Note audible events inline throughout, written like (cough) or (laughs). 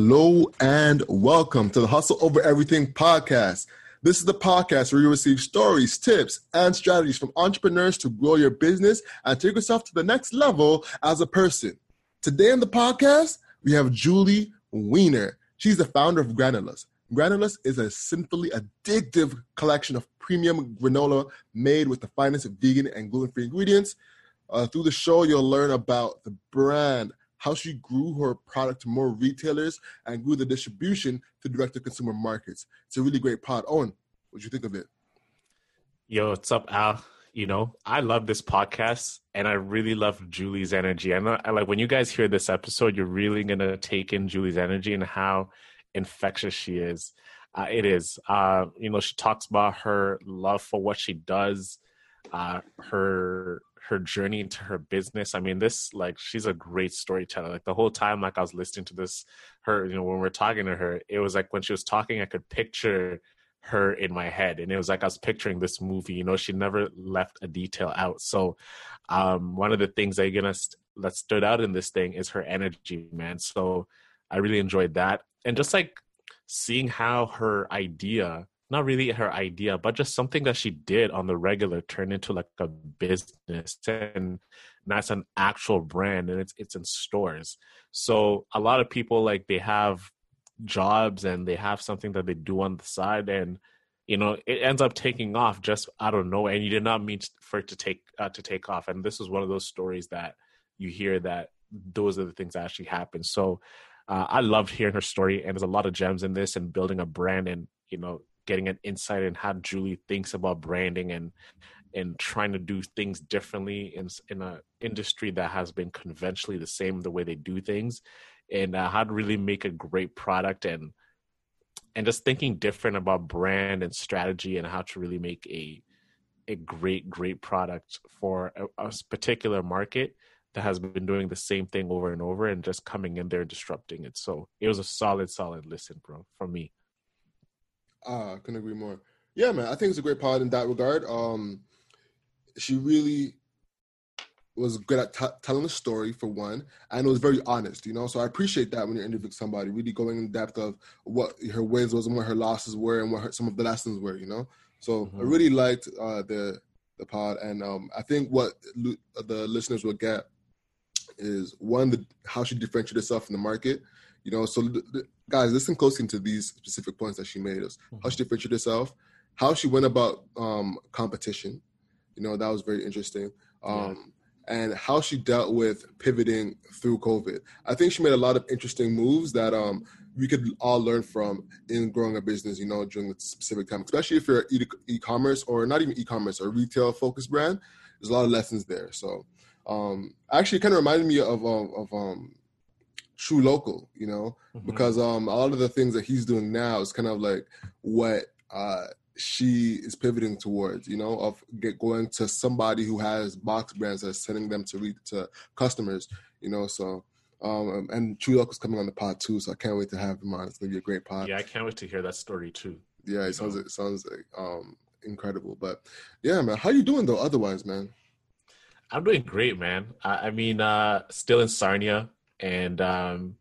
Hello and welcome to the Hustle Over Everything podcast. This is the podcast where you receive stories, tips, and strategies from entrepreneurs to grow your business and take yourself to the next level as a person. Today on the podcast, we have Julie Weiner. She's the founder of Granolist. Granolist is a sinfully addictive collection of premium granola made with the finest vegan and gluten free ingredients. Uh, through the show, you'll learn about the brand, how she grew her product to more retailers, and grew the distribution to direct to consumer markets. It's a really great pod. Owen, what do you think of it? Yo, what's up, Al? You know, I love this podcast and I really love Julie's energy. I know, like when you guys hear this episode, you're really gonna take in Julie's energy and how infectious she is. Uh, it is. Uh, you know, she talks about her love for what she does, uh, her her journey into her business. I mean, this like she's a great storyteller. Like the whole time, like I was listening to this, her, you know, when we are talking to her, it was like when she was talking, I could picture her in my head, and it was like I was picturing this movie. You know, she never left a detail out. So, um, one of the things that gonna st- that stood out in this thing is her energy, man. So, I really enjoyed that, and just like seeing how her idea not really her idea, but just something that she did on the regular turned into like a business and that's an actual brand and it's it's in stores. So a lot of people like they have jobs and they have something that they do on the side and you know it ends up taking off just I don't know and you did not mean for it to take uh, to take off and this is one of those stories that you hear that those are the things that actually happen. So uh, I loved hearing her story and there's a lot of gems in this and building a brand and you know getting an insight in how Julie thinks about branding and and trying to do things differently in in a industry that has been conventionally the same the way they do things. And uh, how to really make a great product and and just thinking different about brand and strategy and how to really make a a great great product for a, a particular market that has been doing the same thing over and over and just coming in there disrupting it. So it was a solid solid listen bro for me Ah, I couldn't agree more. Yeah, man, I think it's a great pod in that regard. Um, she really was good at t- telling the story for one, and it was very honest, you know. So I appreciate that when you're interviewing somebody, really going in depth of what her wins was and what her losses were and what her, some of the lessons were, you know. So mm-hmm. I really liked uh, the the pod, and um, I think what the listeners will get is one the how she differentiated herself in the market, you know. So guys, listen closely to these specific points that she made us. Mm-hmm. How she differentiated herself, how she went about um, competition. You know, that was very interesting. Um, yeah. And how she dealt with pivoting through COVID. I think she made a lot of interesting moves that um, we could all learn from in growing a business, you know, during the specific time, especially if you're e-commerce or not even e-commerce or retail focused brand. There's a lot of lessons there. So um, actually kind of reminded me of, of, of um, true local, you know, mm-hmm. because um a lot of the things that he's doing now is kind of like what uh she is pivoting towards, you know, of get going to somebody who has box brands that's sending them to read to customers, you know, so um and True Local is coming on the pod too, so I can't wait to have him on. It's gonna be a great pod. Yeah, I can't wait to hear that story too. Yeah, it sounds it sounds like, um incredible. But yeah, man, how you doing though? Otherwise, man. I'm doing great, man. I, I mean, uh still in Sarnia, and um,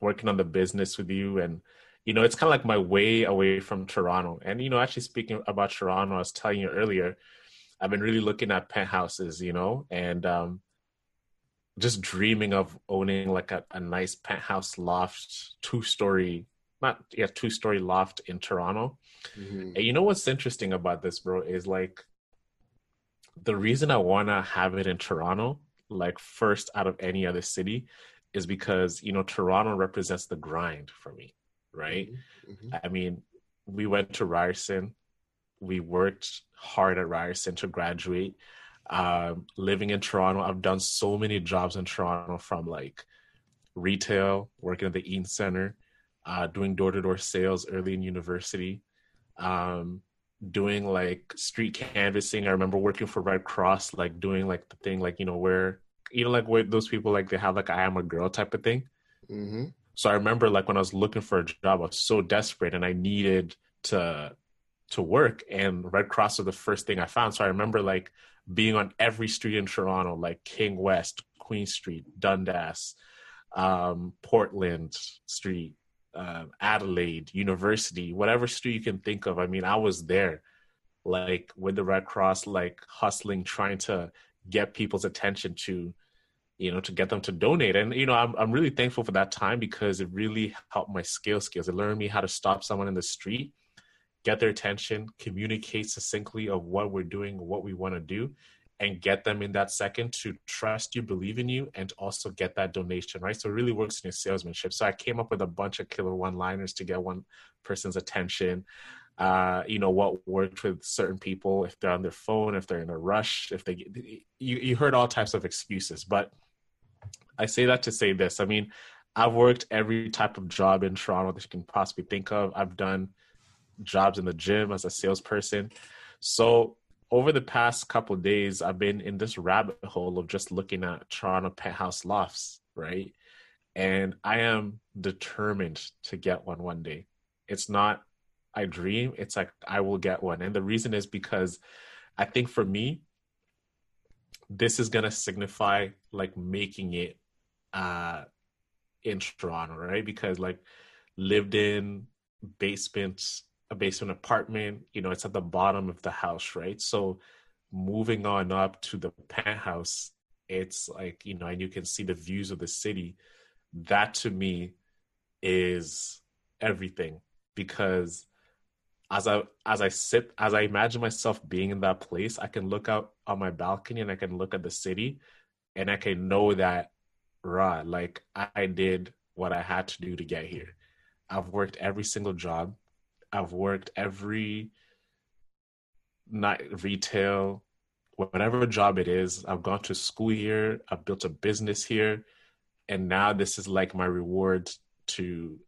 working on the business with you. And, you know, it's kind of like my way away from Toronto. And, you know, actually speaking about Toronto, I was telling you earlier, I've been really looking at penthouses, you know, and um, just dreaming of owning like a, a nice penthouse loft, two story, not yeah, two story loft in Toronto. Mm-hmm. And you know what's interesting about this, bro, is like the reason I want to have it in Toronto, like first out of any other city, is because you know Toronto represents the grind for me, right? Mm-hmm. mm-hmm. I mean, we went to Ryerson, we worked hard at Ryerson to graduate. Um, living in Toronto, I've done so many jobs in Toronto from like retail, working at the Eaton Center, uh, doing door to door sales early in university, um, doing like street canvassing. I remember working for Red Cross, like doing like the thing, like, you know, where you know, like with those people, like they have like I am a girl type of thing. Mm-hmm. So I remember like when I was looking for a job, I was so desperate and I needed to to work, and Red Cross was the first thing I found. So I remember like being on every street in Toronto, like King West, Queen Street, Dundas, um, Portland Street, uh, Adelaide University, whatever street you can think of. I mean, I was there, like with the Red Cross, like hustling, trying to get people's attention to, you know, to get them to donate. And you know, I'm I'm really thankful for that time because it really helped my scale skills. It learned me how to stop someone in the street, get their attention, communicate succinctly of what we're doing, what we want to do, and get them in that second to trust you, believe in you, and also get that donation, right? So it really works in your salesmanship. So I came up with a bunch of killer one liners to get one person's attention. Uh, you know, what worked with certain people, if they're on their phone, if they're in a rush, if they, you, you heard all types of excuses. But I say that to say this. I mean, I've worked every type of job in Toronto that you can possibly think of. I've done jobs in the gym as a salesperson. So over the past couple days, I've been in this rabbit hole of just looking at Toronto penthouse lofts, right? And I am determined to get one one day. It's not I dream, it's like I will get one. And the reason is because I think for me, this is gonna signify like making it uh in Toronto, right? Because like lived in basements a basement apartment you know it's at the bottom of the house right so moving on up to the penthouse it's like you know and you can see the views of the city that to me is everything because as i as i sit as i imagine myself being in that place i can look out on my balcony and i can look at the city and i can know that raw like i did what i had to do to get here i've worked every single job I've worked every night retail, whatever job it is. I've gone to school here. I've built a business here, and now this is like my reward to,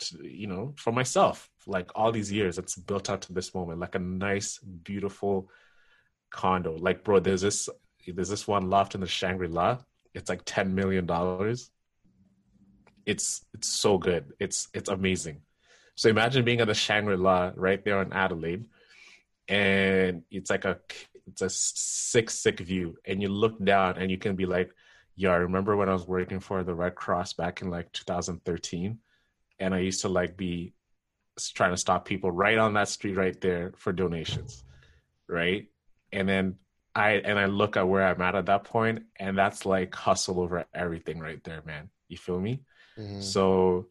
to you know, for myself. Like all these years, it's built up to this moment, like a nice, beautiful condo. Like, bro, there's this there's this one loft in the Shangri La. It's like ten million dollars. It's it's so good. It's it's amazing. So imagine being at the Shangri La right there in Adelaide, and it's like a it's a sick sick view, and you look down and you can be like, "Yeah, I remember when I was working for the Red Cross back in like 2013, and I used to like be trying to stop people right on that street right there for donations, right? And then I and I look at where I'm at at that point, and that's like hustle over everything right there, man. You feel me? Mm-hmm. So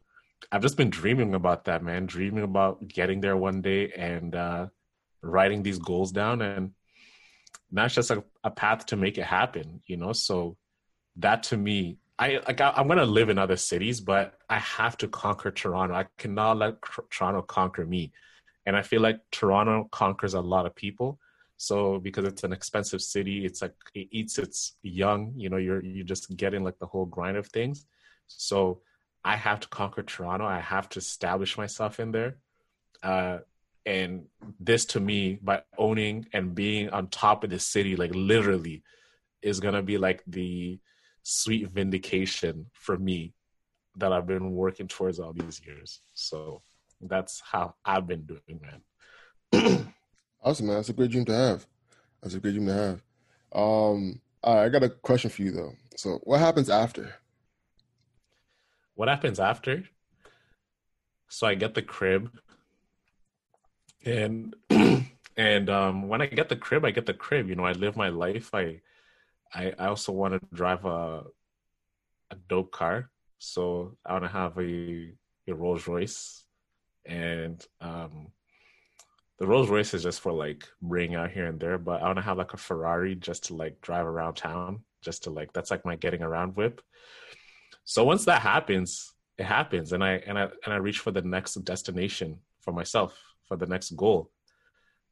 I've just been dreaming about that, man. Dreaming about getting there one day and uh, writing these goals down, and that's just a, a path to make it happen, you know. So that to me, I like I, am gonna live in other cities, but I have to conquer Toronto. I cannot let Toronto conquer me, and I feel like Toronto conquers a lot of people. So because it's an expensive city, it's like it eats its young. You know, you're you're just getting like the whole grind of things. So I have to conquer Toronto. I have to establish myself in there. Uh, and this to me, by owning and being on top of the city, like literally, is gonna be like the sweet vindication for me that I've been working towards all these years. So that's how I've been doing, man. (clears throat) awesome, man. That's a great dream to have. That's a great dream to have. Um, I got a question for you though. So, what happens after? what happens after? So I get the crib, and (clears throat) and um, when I get the crib, I get the crib. You know, I live my life. I I, I also want to drive a a dope car, so I want to have a a Rolls Royce, and um, the Rolls Royce is just for like bringing out here and there. But I want to have like a Ferrari just to like drive around town, just to like that's like my getting around whip. So once that happens, it happens, and I and I and I reach for the next destination for myself, for the next goal.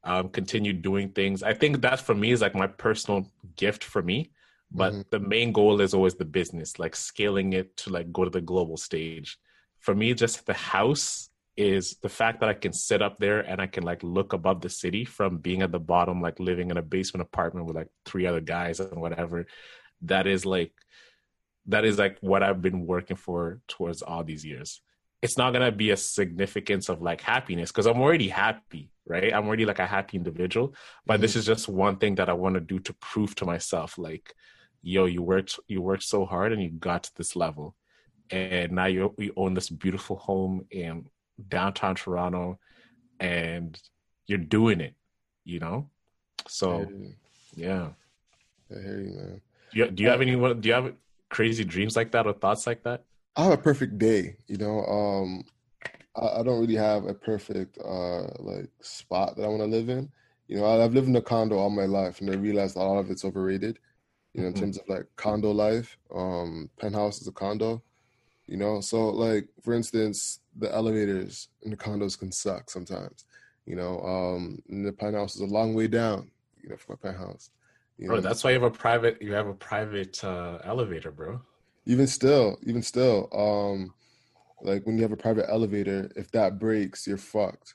Um, continue doing things. I think that for me is like my personal gift for me. But mm-hmm. the main goal is always the business, like scaling it to like go to the global stage. For me, just the house is the fact that I can sit up there and I can like look above the city from being at the bottom, like living in a basement apartment with like three other guys and whatever. That is like that is like what I've been working for towards all these years. It's not gonna be a significance of like happiness because I'm already happy, right? I'm already like a happy individual. But mm-hmm. this is just one thing that I want to do to prove to myself, like, yo, you worked you worked so hard and you got to this level. and now you you own this beautiful home in downtown Toronto, and you're doing it. You know, so yeah. I hear you, man. Do you, do you have any? Do you have crazy dreams like that or thoughts like that? I have a perfect day. You know, um, I, I don't really have a perfect uh like spot that I want to live in. You know, I've lived in a condo all my life, and I realized a lot of it's overrated. You know, in mm-hmm. terms of like condo life, um, penthouse is a condo. You know, so like for instance, the elevators in the condos can suck sometimes. You know, um, the penthouse is a long way down. You know, from a penthouse. You bro, know? that's why you have a private. You have a private uh, elevator, bro. Even still, even still, um, like when you have a private elevator, if that breaks, you're fucked.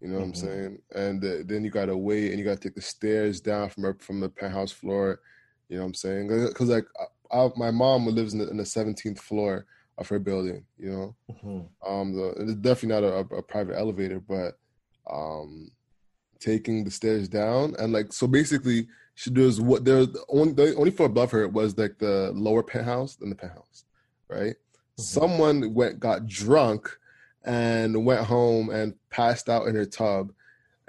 You know what mm-hmm. I'm saying? And uh, then you gotta wait, and you gotta take the stairs down from her, from the penthouse floor. You know what I'm saying? Because like I, I, my mom lives in the, in the 17th floor of her building. You know, mm-hmm. um, the, it's definitely not a, a, private elevator, but um, taking the stairs down and like so basically she does what there the only the only floor above her was like the lower penthouse than the penthouse, right? Mm-hmm. Someone went got drunk and went home and passed out in her tub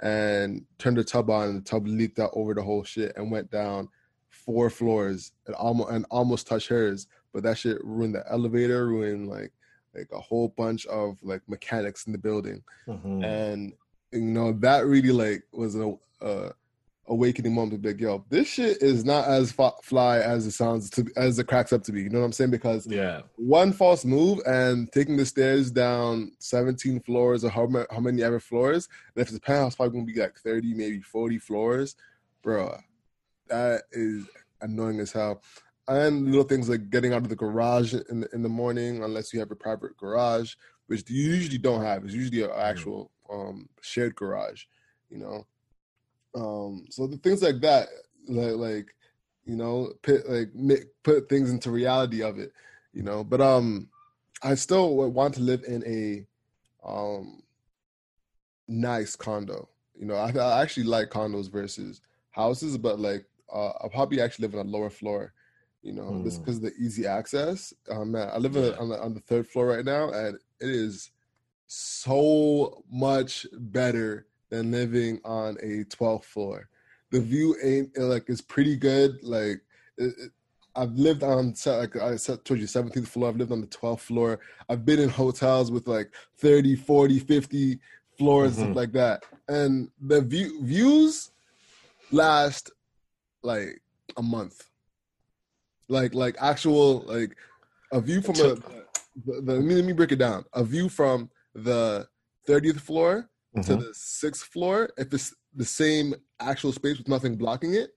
and turned the tub on and the tub leaked out over the whole shit and went down four floors and almost and almost touched hers. But that shit ruined the elevator, ruined like like a whole bunch of like mechanics in the building. Mm-hmm. And you know, that really like was a, awakening moment to be like, yo, this shit is not as fly as it sounds to as it cracks up to be. You know what I'm saying? Because yeah, one false move and taking the stairs down 17 floors or how, how many ever floors, and if it's a penthouse, probably gonna be like 30, maybe 40 floors, bro. That is annoying as hell. And little things like getting out of the garage in the, in the morning, unless you have a private garage, which you usually don't have. It's usually an mm. actual um, shared garage, you know um, so the things like that, like, like you know, put, like make, put things into reality of it, you know. But um, I still want to live in a um nice condo. You know, I, I actually like condos versus houses, but like uh, I'll probably actually live on a lower floor. You know, mm. this because of the easy access. Um, I live yeah. on, the, on the third floor right now, and it is so much better than living on a 12th floor. The view ain't like it's pretty good. Like it, it, I've lived on like I told you 17th floor. I've lived on the 12th floor. I've been in hotels with like 30, 40, 50 floors, mm-hmm. like that. And the view views last like a month. Like like actual like a view from a the, the, let, me, let me break it down. A view from the 30th floor mm-hmm. to the sixth floor, if it's the same actual space with nothing blocking it,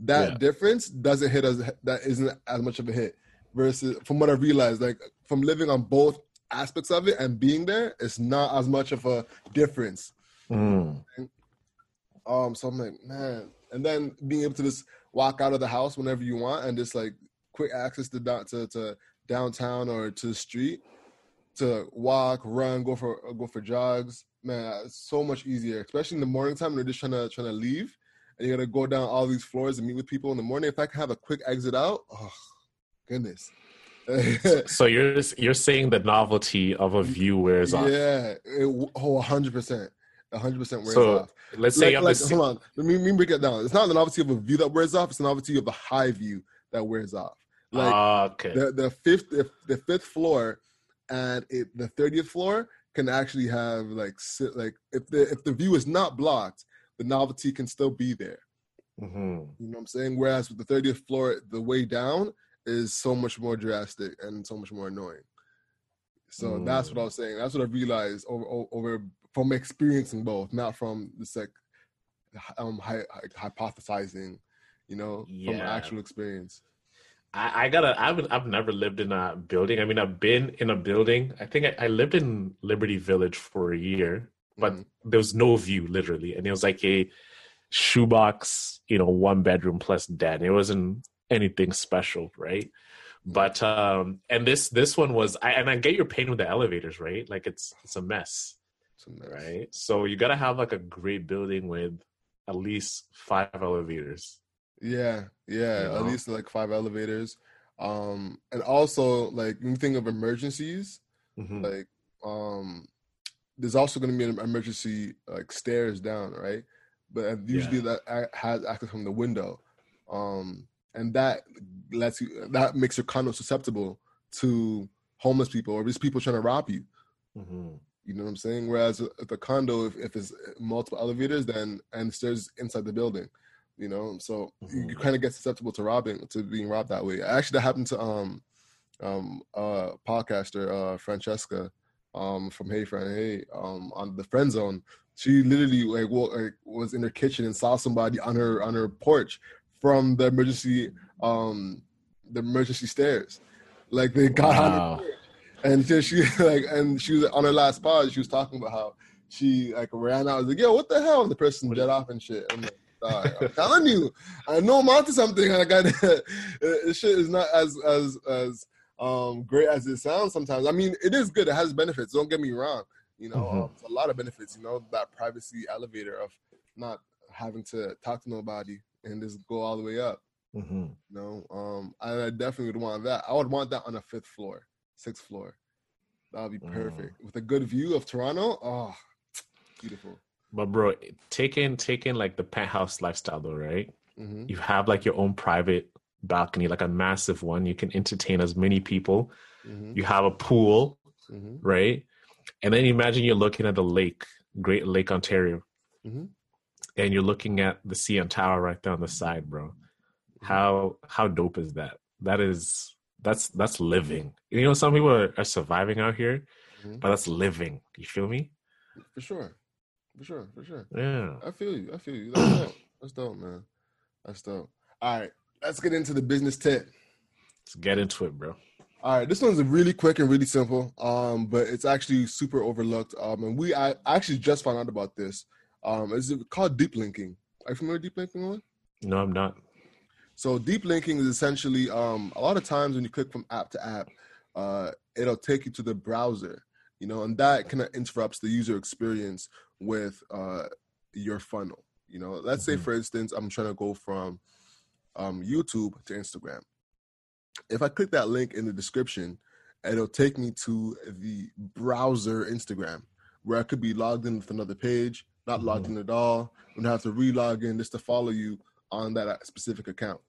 that yeah. difference doesn't hit as that isn't as much of a hit. Versus from what I realized, like from living on both aspects of it and being there, it's not as much of a difference. Mm. um, so I'm like, man, and then being able to just walk out of the house whenever you want and just like quick access to to, to downtown or to the street to walk, run, go for go for jogs man, it's so much easier, especially in the morning time when you're just trying to trying to leave and you gotta go down all these floors and meet with people in the morning. If I can have a quick exit out, oh goodness. so you're just, you're saying the novelty of a view wears off. Yeah, it, oh, hundred percent, hundred percent wears so, off. Let's say like, like hold on, let me, let me break it down. It's not the novelty of a view that wears off; it's the novelty of the high view that wears off. Like uh, okay. the the fifth the, the fifth floor and it, the thirtieth floor can actually have like sit like if the if the view is not blocked, the novelty can still be there. Mm-hmm. You know what I'm saying? Whereas with the 30th floor, the way down is so much more drastic and so much more annoying. So mm. that's what I was saying. That's what I realized over over from experiencing both, not from this like um hi, hypothesizing, you know, yeah. from actual experience. I, I gotta. I've I've never lived in a building. I mean, I've been in a building. I think I, I lived in Liberty Village for a year, but mm-hmm. there was no view, literally, and it was like a shoebox, you know, one bedroom plus den. It wasn't anything special, right? Mm-hmm. But um, and this this one was, I, and I get your pain with the elevators, right? Like it's it's a mess, it's a mess. right? So you gotta have like a great building with at least five elevators yeah, yeah. You know? At least like five elevators. Um, and also like when you think of emergencies, Mhm. like um, there's also going to be an emergency like stairs down, right? But usually that has access from the window, um, and that lets you that makes your condo susceptible to homeless people or just people trying to rob you. Mhm. You know what I'm saying? Whereas if the condo, if, if it's multiple elevators, then and stairs inside the building, you know, so you, Mhm. kind of get susceptible to robbing, to being robbed that way. Actually, that happened to um, um, uh, podcaster uh, Francesca, um, from Hey Fran Hey, um, on the Friend Zone. She literally like, wa- like was in her kitchen and saw somebody on her on her porch from the emergency um the emergency stairs. Like they got on her Wow. and then she (laughs) like and she was on her last pod she was talking about how she like ran out I was like yo what the hell and the person jet off and shit I'm like "Dog, I'm telling you I know I'm onto something I got (laughs) this shit is not as as as um great as it sounds sometimes I mean it is good it has benefits don't get me wrong you know Mhm. um, a lot of benefits you know that privacy elevator of not having to talk to nobody and just go all the way up Mhm. you know, um, I, I definitely would want that. I would want that on a fifth floor, sixth floor. That would be Mm. perfect with a good view of Toronto. Oh, beautiful. But bro, taking taking like the penthouse lifestyle though, right? hmm You have like your own private balcony, like a massive one. You can entertain as many people. hmm You have a pool, hmm right? And then you imagine you're looking at the lake, Great Lake Ontario, Mhm. and you're looking at the CN Tower right there on the side, bro. How how dope is that? That is that's that's living. You know, some people are, are surviving out here, Mhm. but that's living. You feel me? For sure, for sure, for sure. Yeah. I feel you. I feel you. That's dope. (clears throat) That's dope, man. That's dope. All right, let's get into the business tip. Let's get into it, bro. All right, this one's really quick and really simple, um, but it's actually super overlooked. Um, and we I actually just found out about this. Um, it's called deep linking. Are you familiar with deep linking? Owen? No, I'm not. So deep linking is essentially um, a lot of times when you click from app to app, uh, it'll take you to the browser, you know, and that kind of interrupts the user experience with uh, your funnel. You know, let's say Mhm. for instance, I'm trying to go from um, YouTube to Instagram. If I click that link in the description, it'll take me to the browser Instagram, where I could be logged in with another page, not logged in at all, and have to re-log in just to follow you on that uh, specific account.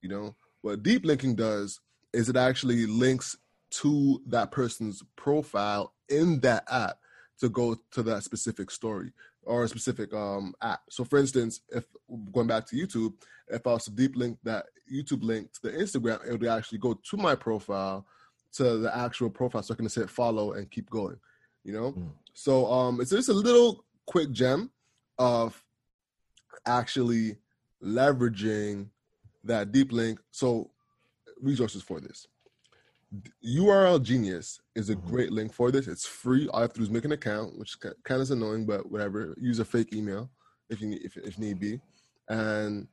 You know, what deep linking does is it actually links to that person's profile in that app to go to that specific story or a specific um, app. So, for instance, if going back to YouTube, if I was to deep link that YouTube link to the Instagram, it would actually go to my profile to the actual profile, so I can just hit follow and keep going. You know, Mm. so um, it's just a little quick gem of actually leveraging that deep link. So, resources for this. URL Genius is a Mhm. great link for this. It's free. All you have to do is make an account, which kind of is annoying, but whatever. Use a fake email if you need, if, if need be, and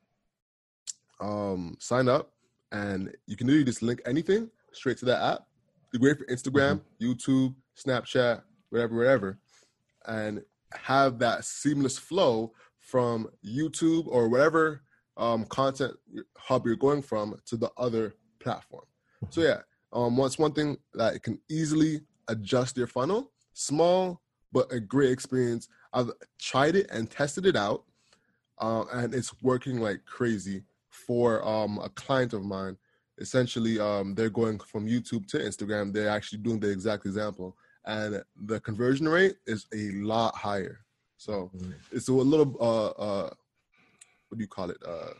um, sign up. And you can literally just link anything straight to that app. It's great for Instagram, YouTube, Snapchat, whatever, whatever, and have that seamless flow from YouTube or whatever um, content hub you're going from to the other platform. So yeah, um, what's one thing that can easily adjust your funnel, small but a great experience. I've tried it and tested it out, uh, and it's working like crazy for um, a client of mine. Essentially, um, they're going from YouTube to Instagram. They're actually doing the exact example, and the conversion rate is a lot higher. So Mhm. it's a little uh, uh, what do you call it? Uh,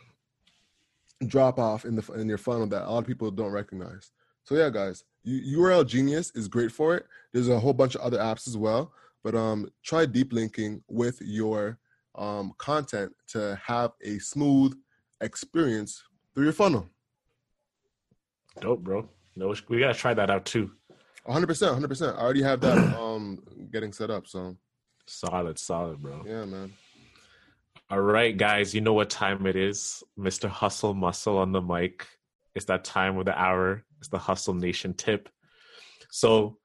drop off in the in your funnel that a lot of people don't recognize. So yeah, guys, URL Genius is great for it. There's a whole bunch of other apps as well, but um, try deep linking with your um, content to have a smooth experience through your funnel. Dope, bro. No, we gotta try that out too. 100%, 100%. I already have that (clears throat) um getting set up. So Solid, solid, bro. yeah, man. All right, guys, you know what time it is. Mr. Hustle Muscle on the mic. It's that time of the hour. It's the Hustle Nation tip. So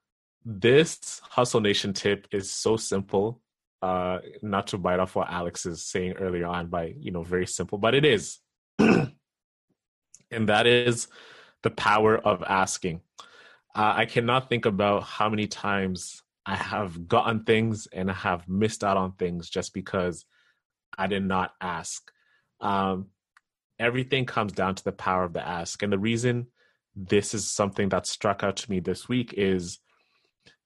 this Hustle Nation tip is so simple. Uh, not to bite off what Alex is saying earlier on by, you know, very simple, but it is. (clears throat) and that is the power of asking. Uh, I cannot think about how many times I have gotten things and I have missed out on things just because I did not ask. Um, everything comes down to the power of the ask. And the reason this is something that struck out to me this week is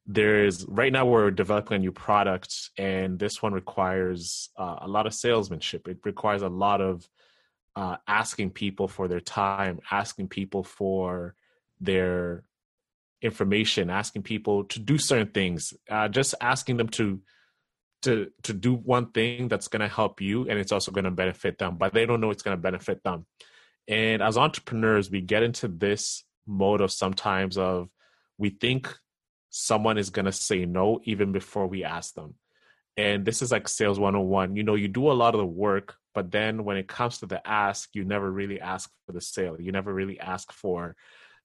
there's right now we're developing a new product and this one requires uh, a lot of salesmanship. It requires a lot of uh, asking people for their time asking people for their information asking people to do certain things uh, just asking them to to to do one thing that's going to help you and it's also going to benefit them but they don't know it's going to benefit them and as entrepreneurs we get into this mode of sometimes of we think someone is going to say no even before we ask them. And this is like sales 101. You know, you do a lot of the work, but then when it comes to the ask, you never really ask for the sale. You never really ask for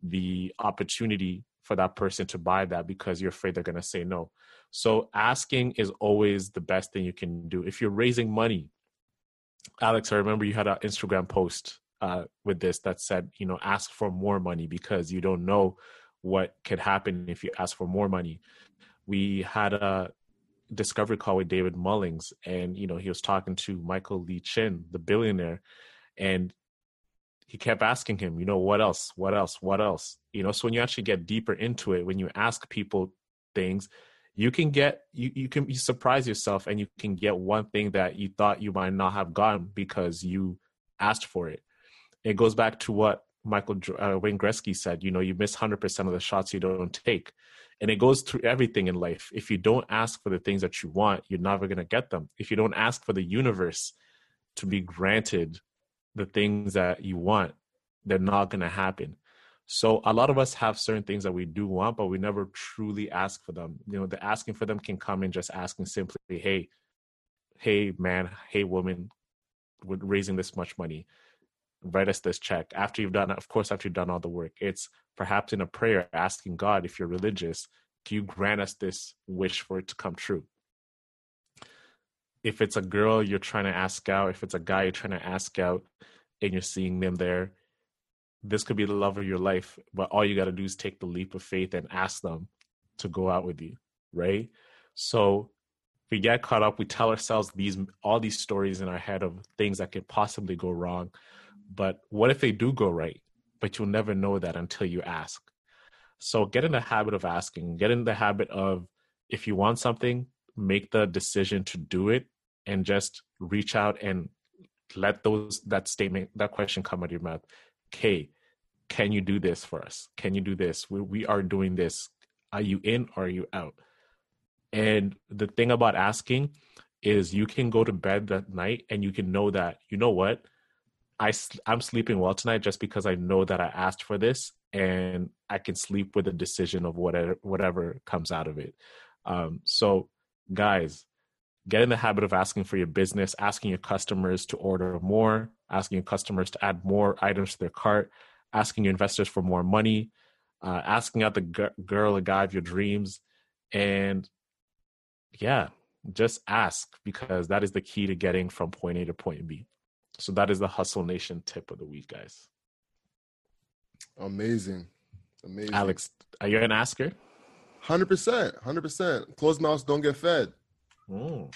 the opportunity for that person to buy that because you're afraid they're going to say no. So asking is always the best thing you can do. If you're raising money, Alex, I remember you had an Instagram post uh, with this that said, you know, ask for more money because you don't know what could happen if you ask for more money. We had a discovery call with David Mullings, and you know he was talking to Michael Lee Chin, the billionaire, and he kept asking him, you know, what else, what else, what else, you know. So when you actually get deeper into it, when you ask people things, you can get you you can you surprise yourself, and you can get one thing that you thought you might not have gotten because you asked for it. It goes back to what Michael uh, Wayne Gretzky said, you know, you miss 100% of the shots you don't take. And it goes through everything in life. If you don't ask for the things that you want, you're never going to get them. If you don't ask for the universe to be granted the things that you want, they're not going to happen. So a lot of us have certain things that we do want, but we never truly ask for them. You know, the asking for them can come in just asking simply, "Hey, hey man, hey woman, with raising this much money write us this check after you've done of course after you've done all the work. It's perhaps in a prayer asking god if you're religious can you grant us this wish for it to come true? If it's a girl you're trying to ask out if it's a guy you're trying to ask out and you're seeing them there this could be the love of your life but all you got to do is take the leap of faith and ask them to go out with you right? So we get caught up we tell ourselves these all these stories in our head of things that could possibly go wrong but what if they do go right? But you'll never know that until you ask. So get in the habit of asking, get in the habit of if you want something, make the decision to do it and just reach out and let those that statement that question come out of your mouth. Okay can you do this for us? Can you do this? We, we are doing this. Are you in or are you out? And the thing about asking is you can go to bed that night and you can know that you know what I I'm sleeping well tonight just because I know that I asked for this and I can sleep with the decision of whatever whatever comes out of it. Um, so, guys, get in the habit of asking for your business, asking your customers to order more, asking your customers to add more items to their cart, asking your investors for more money, uh, asking out the g- girl or guy of your dreams, and yeah, just ask because that is the key to getting from point A to point B. So that is the Hustle Nation tip of the week, guys. Amazing. Amazing. Alex, are you an asker? 100%. 100%. Closed mouths don't get fed. Mm.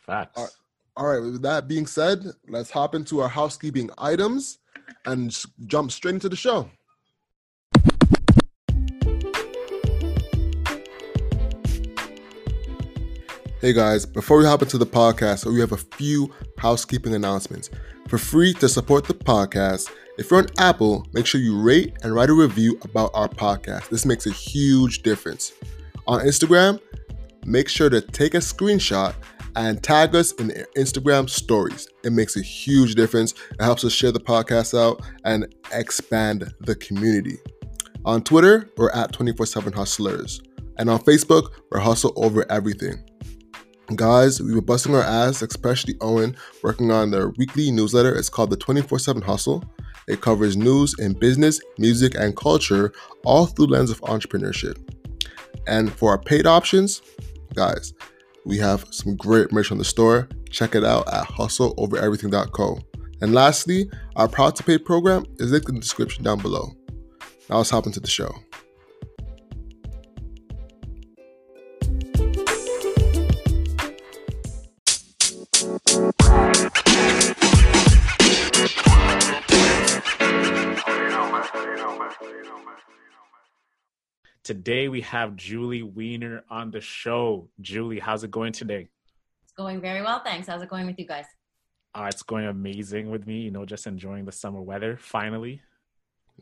Facts. All right. All right. With that being said, let's hop into our housekeeping items and jump straight into the show. Hey guys, before we hop into the podcast, we have a few housekeeping announcements. For free to support the podcast, if you're on Apple, make sure you rate and write a review about our podcast. This makes a huge difference. On Instagram, make sure to take a screenshot and tag us in Instagram stories. It makes a huge difference. It helps us share the podcast out and expand the community. On Twitter, we're at 24 7 Hustlers. And on Facebook, we're Hustle Over Everything. Guys, we were busting our ass, especially Owen, working on their weekly newsletter. It's called the 24 7 Hustle. It covers news in business, music, and culture, all through the lens of entrepreneurship. And for our paid options, guys, we have some great merch on the store. Check it out at hustleovereverything.co. And lastly, our Proud to Pay program is linked in the description down below. Now let's hop into the show. Today we have Julie Weiner on the show. Julie, how's it going today? It's going very well, thanks. How's it going with you guys? Uh, it's going amazing with me. You know, just enjoying the summer weather. Finally.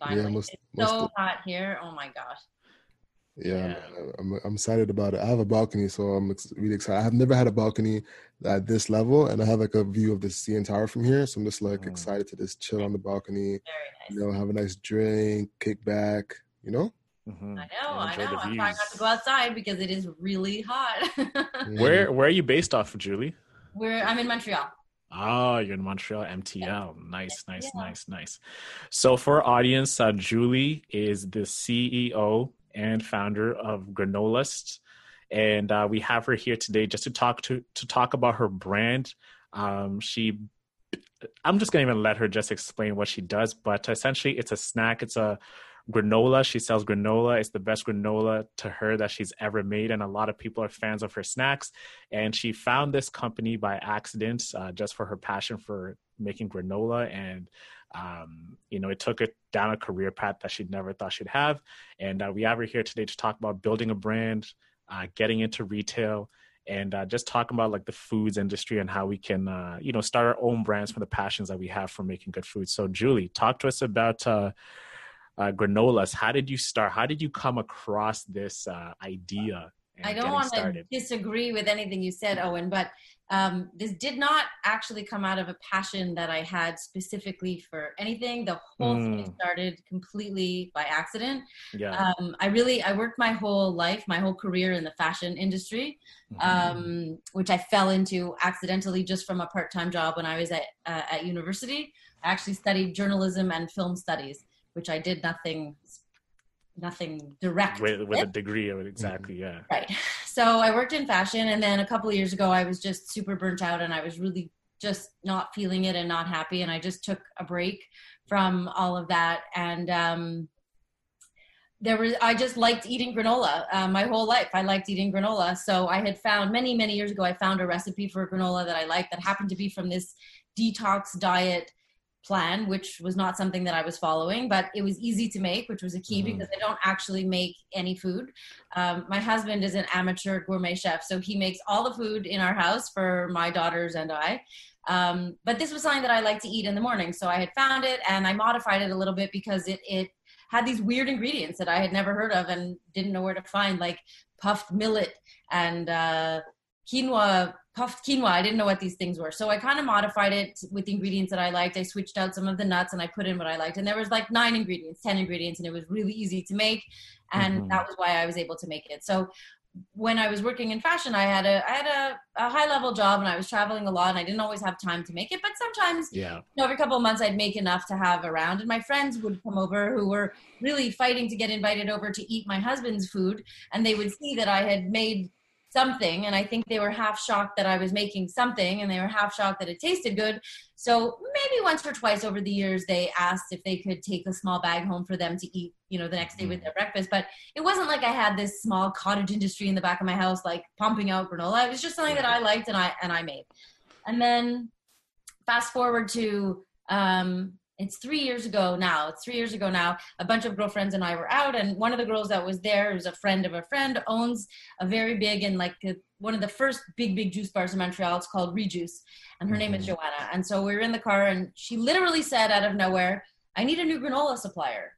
Finally. Yeah, most, it's most so of, hot here. Oh my gosh. Yeah, yeah. I'm, I'm excited about it. I have a balcony, so I'm ex- really excited. I have never had a balcony at this level, and I have like a view of the CN Tower from here. So I'm just like mm. excited to just chill on the balcony. Very nice. You know, have a nice drink, kick back. You know. Mm-hmm. I know, I know. I'm trying not to go outside because it is really hot. (laughs) where Where are you based off of, Julie? Where I'm in Montreal. Oh, you're in Montreal, MTL. Yeah. Nice, nice, yeah. nice, nice. So, for our audience, uh, Julie is the CEO and founder of Granolist, and uh, we have her here today just to talk to to talk about her brand. Um, she, I'm just gonna even let her just explain what she does, but essentially, it's a snack. It's a granola. She sells granola. It's the best granola to her that she's ever made. And a lot of people are fans of her snacks. And she found this company by accident uh, just for her passion for making granola. And, um, you know, it took her down a career path that she'd never thought she'd have. And uh, we have her here today to talk about building a brand, uh, getting into retail, and uh, just talking about like the foods industry and how we can uh, you know start our own brands from the passions that we have for making good food so julie talk to us about uh, granolas. How did you start? How did you come across this uh, idea? I don't want to disagree with anything you said, Owen, but um, this did not actually come out of a passion that I had specifically for anything. The whole mm. thing started completely by accident. Yeah. Um, I really I worked my whole life, my whole career in the fashion industry, mm-hmm. um, which I fell into accidentally just from a part time job when I was at uh, at university. I actually studied journalism and film studies which I did nothing nothing direct with, with a degree of it exactly yeah. Right. (laughs) So i worked in fashion and then a couple of years ago i was just super burnt out and i was really just not feeling it and not happy and i just took a break from all of that and um there was i just liked eating granola uh, my whole life. I liked eating granola. So i had found many many years ago i found a recipe for granola that i liked that happened to be from this detox diet plan, which was not something that I was following, but it was easy to make, which was a key mm-hmm. because I don't actually make any food. Um, my husband is an amateur gourmet chef, so he makes all the food in our house for my daughters and I. Um, but this was something that I like to eat in the morning, so I had found it and I modified it a little bit because it it had these weird ingredients that I had never heard of and didn't know where to find, like puffed millet and uh, quinoa puffed quinoa. I didn't know what these things were. So I kind of modified it with the ingredients that I liked. I switched out some of the nuts and I put in what I liked. And there was like nine ingredients, 10 ingredients, and it was really easy to make. And mm-hmm. that was why I was able to make it. So when I was working in fashion, I had a I had a, a, high level job and I was traveling a lot and I didn't always have time to make it. But sometimes, yeah, you know, every couple of months I'd make enough to have around. And my friends would come over who were really fighting to get invited over to eat my husband's food, and they would see that I had made something and i think they were half shocked that i was making something and they were half shocked that it tasted good. So maybe once or twice over the years they asked if they could take a small bag home for them to eat you know the next day with mm-hmm. their breakfast. But it wasn't like i had this small cottage industry in the back of my house like pumping out granola. It was just something that i liked and i and i made. And then fast forward to um, it's three years ago now. It's three years ago now. A bunch of girlfriends and I were out, and one of the girls that was there, who's a friend of a friend, owns a very big and like a, one of the first big big juice bars in Montreal. It's called Rejuice, and her mm-hmm. name is mm-hmm. Joanna. And so we were in the car, and she literally said out of nowhere, "I need a new granola supplier."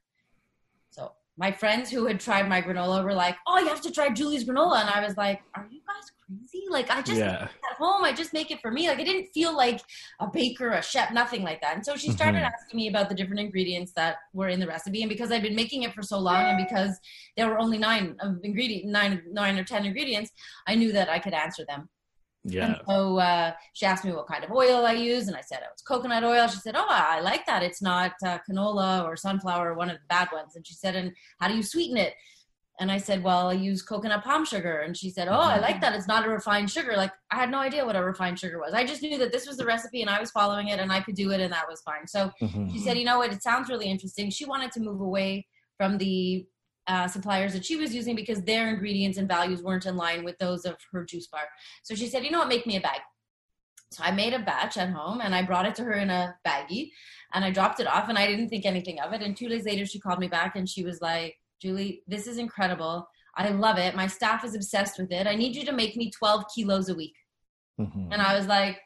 So my friends who had tried my granola were like, "Oh, you have to try Julie's granola," and I was like, "Are you guys crazy? Like I just yeah. at home, I just make it for me. Like I didn't feel like a baker, a chef, nothing like that." And so she started mm-hmm. asking me about the different ingredients that were in the recipe, and because I'd been making it for so long, and because there were only nine of ingredient, nine, nine or ten ingredients, I knew that I could answer them. Yeah. And so uh, she asked me what kind of oil I use, and I said, it was coconut oil. She said, oh, I like that. It's not uh, canola or sunflower, one of the bad ones. And she said, and how do you sweeten it? And I said, Well, I use coconut palm sugar. And she said, Oh, I like that. It's not a refined sugar. Like, I had no idea what a refined sugar was. I just knew that this was the recipe and I was following it and I could do it and that was fine. So Mhm. she said, You know what? It sounds really interesting. She wanted to move away from the uh, suppliers that she was using because their ingredients and values weren't in line with those of her juice bar. So she said, You know what? Make me a bag. So I made a batch at home and I brought it to her in a baggie and I dropped it off and I didn't think anything of it. And two days later, she called me back and she was like, Julie, this is incredible. I love it. My staff is obsessed with it. I need you to make me 12 kilos a week. Mhm. And I was like,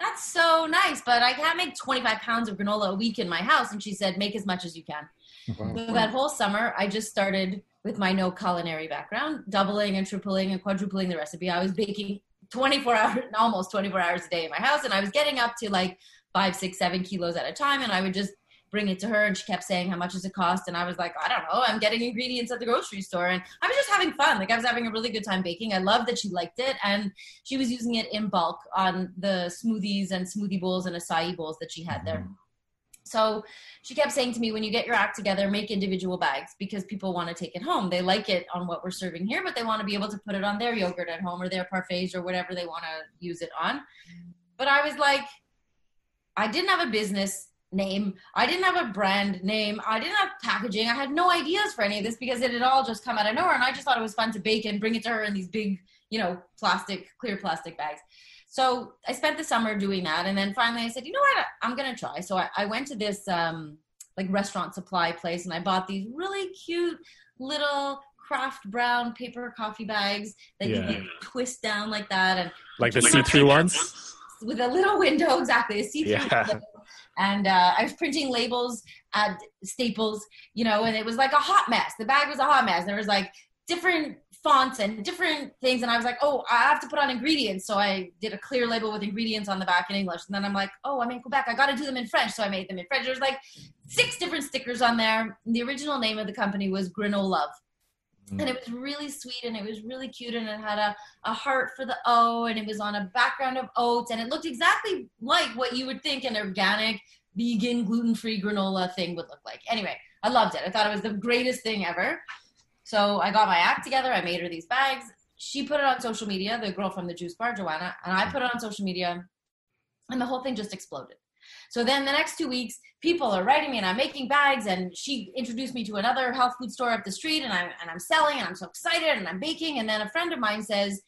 that's so nice, but I can't make 25 pounds of granola a week in my house. And she said, make as much as you can. So that whole summer, I just started with my no culinary background, doubling and tripling and quadrupling the recipe. I was baking 24 hours, almost 24 hours a day in my house, and I was getting up to like five, six, seven kilos at a time. And I would just bring it to her, and she kept saying, "How much does it cost?" And I was like, "I don't know. I'm getting ingredients at the grocery store." And I was just having fun. Like I was having a really good time baking. I loved that she liked it, and she was using it in bulk on the smoothies and smoothie bowls and acai bowls that she had there. Mm-hmm. So she kept saying to me, when you get your act together, make individual bags because people want to take it home. They like it on what we're serving here, but they want to be able to put it on their yogurt at home or their parfaits or whatever they want to use it on. Mm-hmm. But I was like, I didn't have a business name. I didn't have a brand name. I didn't have packaging. I had no ideas for any of this because it had all just come out of nowhere. And I just thought it was fun to bake and bring it to her in these big, you know, plastic, clear plastic bags. So I spent the summer doing that. And then finally I said, you know what? I'm going to try. So I, I went to this um, like restaurant supply place and I bought these really cute little craft brown paper coffee bags that you can twist down like that. And Like the Like see through ones? with a little window, (laughs) exactly, a see-through Yeah. And uh, I was printing labels at Staples, you know, and it was like a hot mess. The bag was a hot mess. There was like different fonts and different things, and I was like, oh, I have to put on ingredients. So I did a clear label with ingredients on the back in English. And then I'm like, oh, I'm in Quebec. I got to do them in French. So I made them in French. There's like six different stickers on there. The original name of the company was Granola Love Mm. and it was really sweet and it was really cute and it had a, a heart for the O and it was on a background of oats and it looked exactly like what you would think an organic vegan gluten-free granola thing would look like. Anyway i loved it. I thought it was the greatest thing ever. So i got my act together. I made her these bags. She put it on social media the girl from the juice bar joanna and i put it on social media and the whole thing just exploded so then the next two weeks, people are writing me and I'm making bags and she introduced me to another health food store up the street and I'm, and I'm selling and I'm so excited and I'm baking. And then a friend of mine says,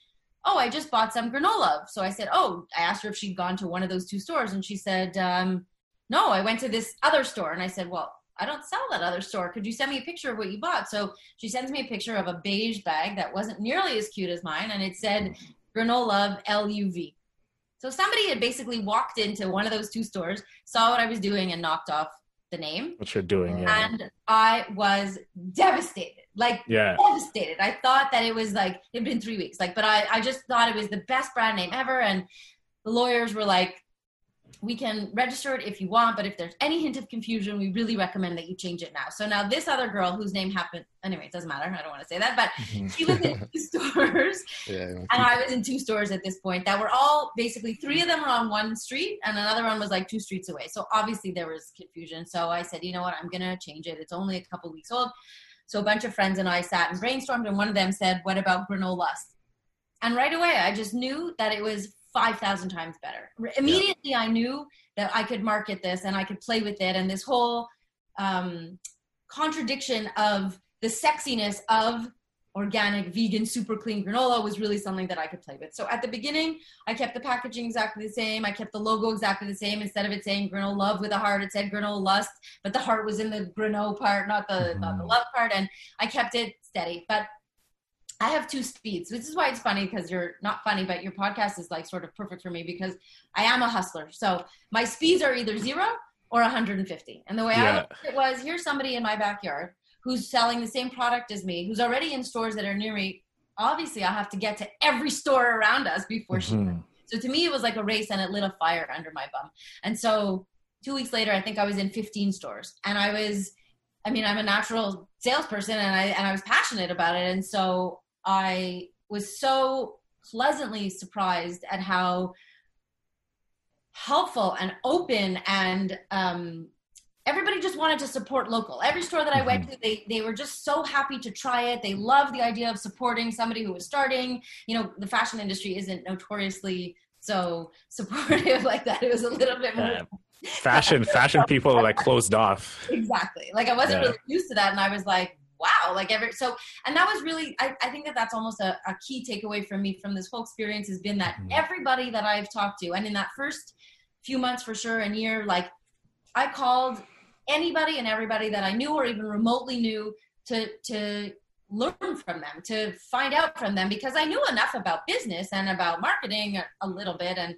oh, I just bought some granola. So I said, oh, I asked her if she'd gone to one of those two stores and she said, um, no, I went to this other store. And I said, well, I don't sell that other store. Could you send me a picture of what you bought? So she sends me a picture of a beige bag that wasn't nearly as cute as mine. And it said granola LUV. So somebody had basically walked into one of those two stores, saw what I was doing, and knocked off the name. What you're doing, yeah. And I was devastated, like Yeah. devastated. I thought that it was like it had been three weeks, like, but I, I just thought it was the best brand name ever. And the lawyers were like, "We can register it if you want, but if there's any hint of confusion, we really recommend that you change it now." So now this other girl whose name happened anyway, it doesn't matter. I don't want to say that, but (laughs) she was in two stores (laughs) Yeah. and I was in two stores at this point that were all basically three of them were on one street and another one was like two streets away. So obviously there was confusion. So I said, you know what, I'm gonna change it. It's only a couple weeks old. So a bunch of friends and I sat and brainstormed, and one of them said, "What about granola?" And right away, I just knew that it was five thousand times better. Immediately, I knew that I could market this and I could play with it, and this whole um, contradiction of the sexiness of organic, vegan, super clean granola was really something that I could play with. So at the beginning, I kept the packaging exactly the same. I kept the logo exactly the same. Instead of it saying granola love with a heart, it said granola lust, but the heart was in the granola part, not the not the Mhm. love part. And I kept it steady. But I have two speeds, which is why it's funny because you're not funny, but your podcast is like sort of perfect for me because I am a hustler. So my speeds are either zero or 150. And the way I Yeah. at it was here's somebody in my backyard who's selling the same product as me, who's already in stores that are near me. Obviously, I'll have to get to every store around us before she. Mhm. So to me, it was like a race and it lit a fire under my bum. And so two weeks later, I think I was in 15 stores and I was, I mean, I'm a natural salesperson and I, and I was passionate about it. And so I was so pleasantly surprised at how helpful and open and um, everybody just wanted to support local. Every store that I went Mm-hmm. to, they they were just so happy to try it. They loved the idea of supporting somebody who was starting. You know, the fashion industry isn't notoriously so supportive (laughs) like that. It was a little bit more Yeah. Fashion, fashion people are like closed off. (laughs) exactly like i wasn't Yeah. really used to that and i was like wow like every so and that was really i, I think that that's almost a, a key takeaway from me from this whole experience has been that Mhm. everybody that i've talked to and in that first few months for sure and year like i called anybody and everybody that i knew or even remotely knew to to learn from them to find out from them because i knew enough about business and about marketing a, a little bit and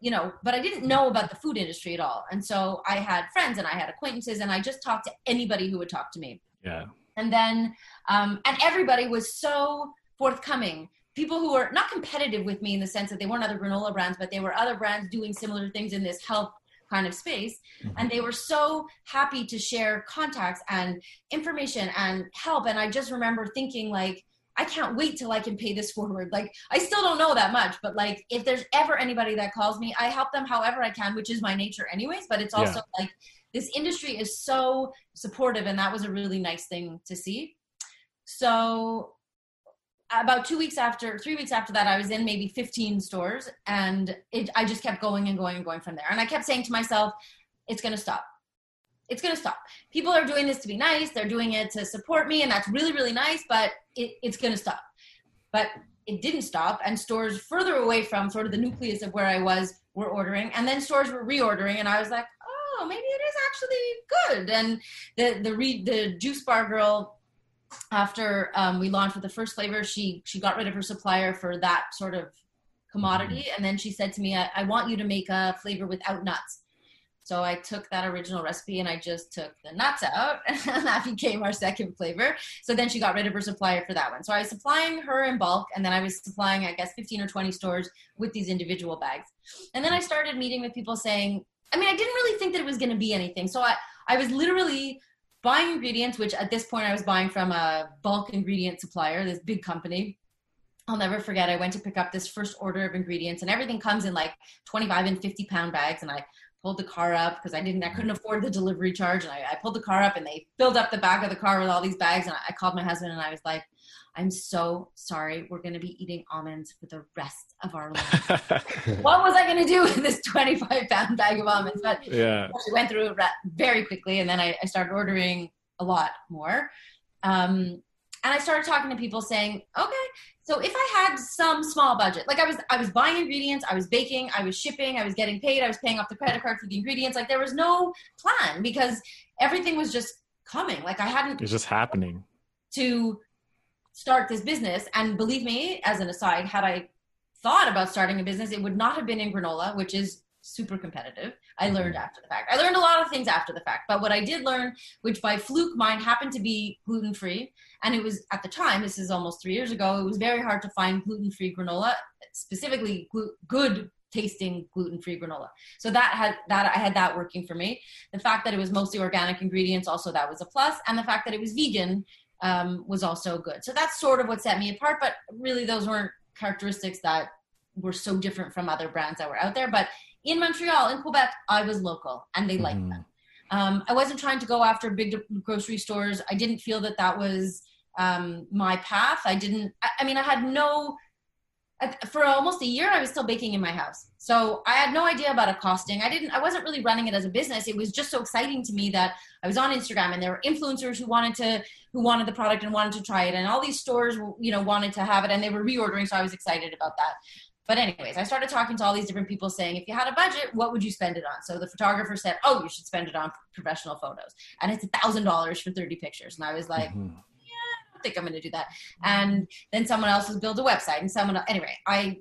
you know, but I didn't know about the food industry at all. And so I had friends and I had acquaintances and I just talked to anybody who would talk to me. Yeah. And then, um, and everybody was so forthcoming. People who were not competitive with me in the sense that they weren't other granola brands, but they were other brands doing similar things in this health kind of space. Mhm. And they were so happy to share contacts and information and help. And I just remember thinking, like, I can't wait till I can pay this forward. Like, I still don't know that much, but like, if there's ever anybody that calls me, I help them however I can, which is my nature, anyways. But it's also like, this industry is so supportive, and that was a really nice thing to see. So, about two weeks after, three weeks after that, I was in maybe 15 stores, and it, I just kept going and going and going from there. And I kept saying to myself, it's going to stop. It's going to stop. People are doing this to be nice. They're doing it to support me, and that's really, really nice, but it, it's going to stop. But it didn't stop, and stores further away from sort of the nucleus of where I was were ordering, and then stores were reordering, and I was like, oh, maybe it is actually good. And the the re, the juice bar girl, after um, we launched with the first flavor, she she got rid of her supplier for that sort of commodity, and then she said to me, I, I want you to make a flavor without nuts. So I took that original recipe and I just took the nuts out, (laughs) and that became our second flavor. So then she got rid of her supplier for that one. So I was supplying her in bulk, and then I was supplying, I guess, 15 or 20 stores with these individual bags. And then I started meeting with people saying, I mean, I didn't really think that it was going to be anything. So I, I was literally buying ingredients, which at this point I was buying from a bulk ingredient supplier, this big company. I'll never forget. I went to pick up this first order of ingredients, and everything comes in like 25 and 50 pound bags. And I pulled the car up because I didn't, I couldn't afford the delivery charge. And I, I pulled the car up, and they filled up the back of the car with all these bags. And I, I called my husband, and I was like, "I'm so sorry. We're going to be eating almonds for the rest of our lives. (laughs) what was I going to do with this 25 pound bag of almonds?" But yeah. we went through it very quickly and then I, I started ordering a lot more um, and i started talking to people saying okay so if i had some small budget like i was i was buying ingredients i was baking i was shipping i was getting paid i was paying off the credit card for the ingredients like there was no plan because everything was just coming like i hadn't It's just happening. to start this business. And believe me, as an aside, had I thought about starting a business, it would not have been in granola, which is super competitive. I mm-hmm. learned after the fact. I learned a lot of things after the fact, but what I did learn, which by fluke mine happened to be gluten free, and it was at the time, this is almost three years ago, it was very hard to find gluten free granola, specifically good tasting gluten free granola. So that had that I had that working for me. The fact that it was mostly organic ingredients, also that was a plus, and the fact that it was vegan um, was also good. So that's sort of what set me apart. But really, those weren't characteristics that were so different from other brands that were out there. But in Montreal, in Quebec, I was local, and they liked Mhm. that. Um, I wasn't trying to go after big grocery stores. I didn't feel that that was um, my path. I didn't. I, I mean, I had no. For almost a year, I was still baking in my house, so I had no idea about a costing. I didn't. I wasn't really running it as a business. It was just so exciting to me that I was on Instagram, and there were influencers who wanted to who wanted the product and wanted to try it, and all these stores, you know, wanted to have it, and they were reordering. So I was excited about that. But anyways, I started talking to all these different people saying, if you had a budget, what would you spend it on? So the photographer said, oh, you should spend it on professional photos. And it's a thousand dollars for 30 pictures. And I was like, Mhm. Think I'm going to do that. And then someone else was build a website and someone, anyway, I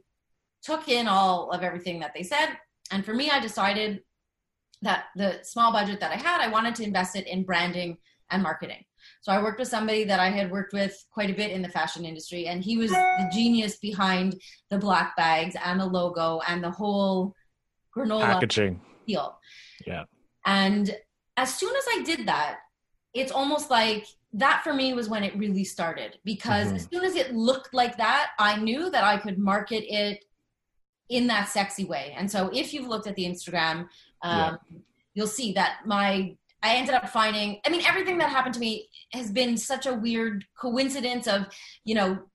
took in all of everything that they said. And for me, I decided that the small budget that I had, I wanted to invest it in branding and marketing. So I worked with somebody that I had worked with quite a bit in the fashion industry, and he was the genius behind the black bags and the logo and the whole granola Packaging. deal. Yeah. And as soon as I did that, it's almost like that for me was when it really started because Mhm. as soon as it looked like that, I knew that I could market it in that sexy way. And so if you've looked at the Instagram, um, you'll see that my I ended up finding. I mean, everything that happened to me has been such a weird coincidence of you know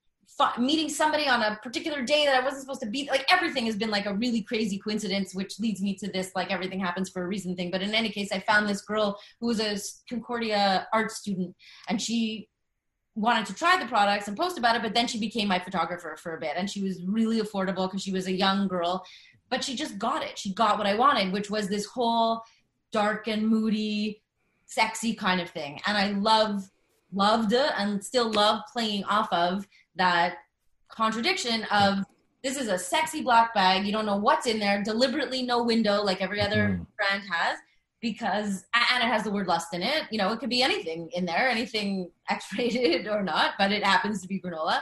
meeting somebody on a particular day that I wasn't supposed to be like everything has been like a really crazy coincidence which leads me to this like everything happens for a reason thing. But in any case I found this girl who was a Concordia art student and she wanted to try the products and post about it but then she became my photographer for a bit and she was really affordable because she was a young girl but she just got it. She got what I wanted which was this whole dark and moody sexy kind of thing. And I love loved and still love playing off of that contradiction of this is a sexy black bag. You don't know what's in there. Deliberately no window like every other mm. brand has because and it has the word lust in it. You know, it could be anything in there, anything (laughs) X-rated or not, but it happens to be granola.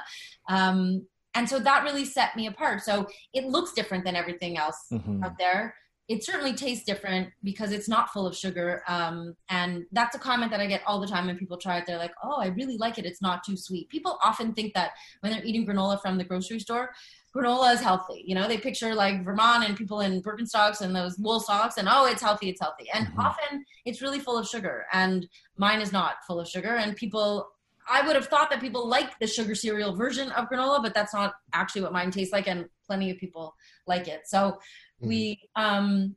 Um, and so that really set me apart. So it looks different than everything else mm-hmm. out there it certainly tastes different because it's not full of sugar. Um, and that's a comment that I get all the time when people try it. They're like, oh, I really like it. It's not too sweet. People often think that when they're eating granola from the grocery store, granola is healthy. You know, they picture like Vermont and people in Birkenstocks and those wool socks and oh, it's healthy, it's healthy. And mm-hmm. often it's really full of sugar. And mine is not full of sugar. And people I would have thought that people like the sugar cereal version of granola, but that's not actually what mine tastes like, and plenty of people like it. So Mm-hmm. We um,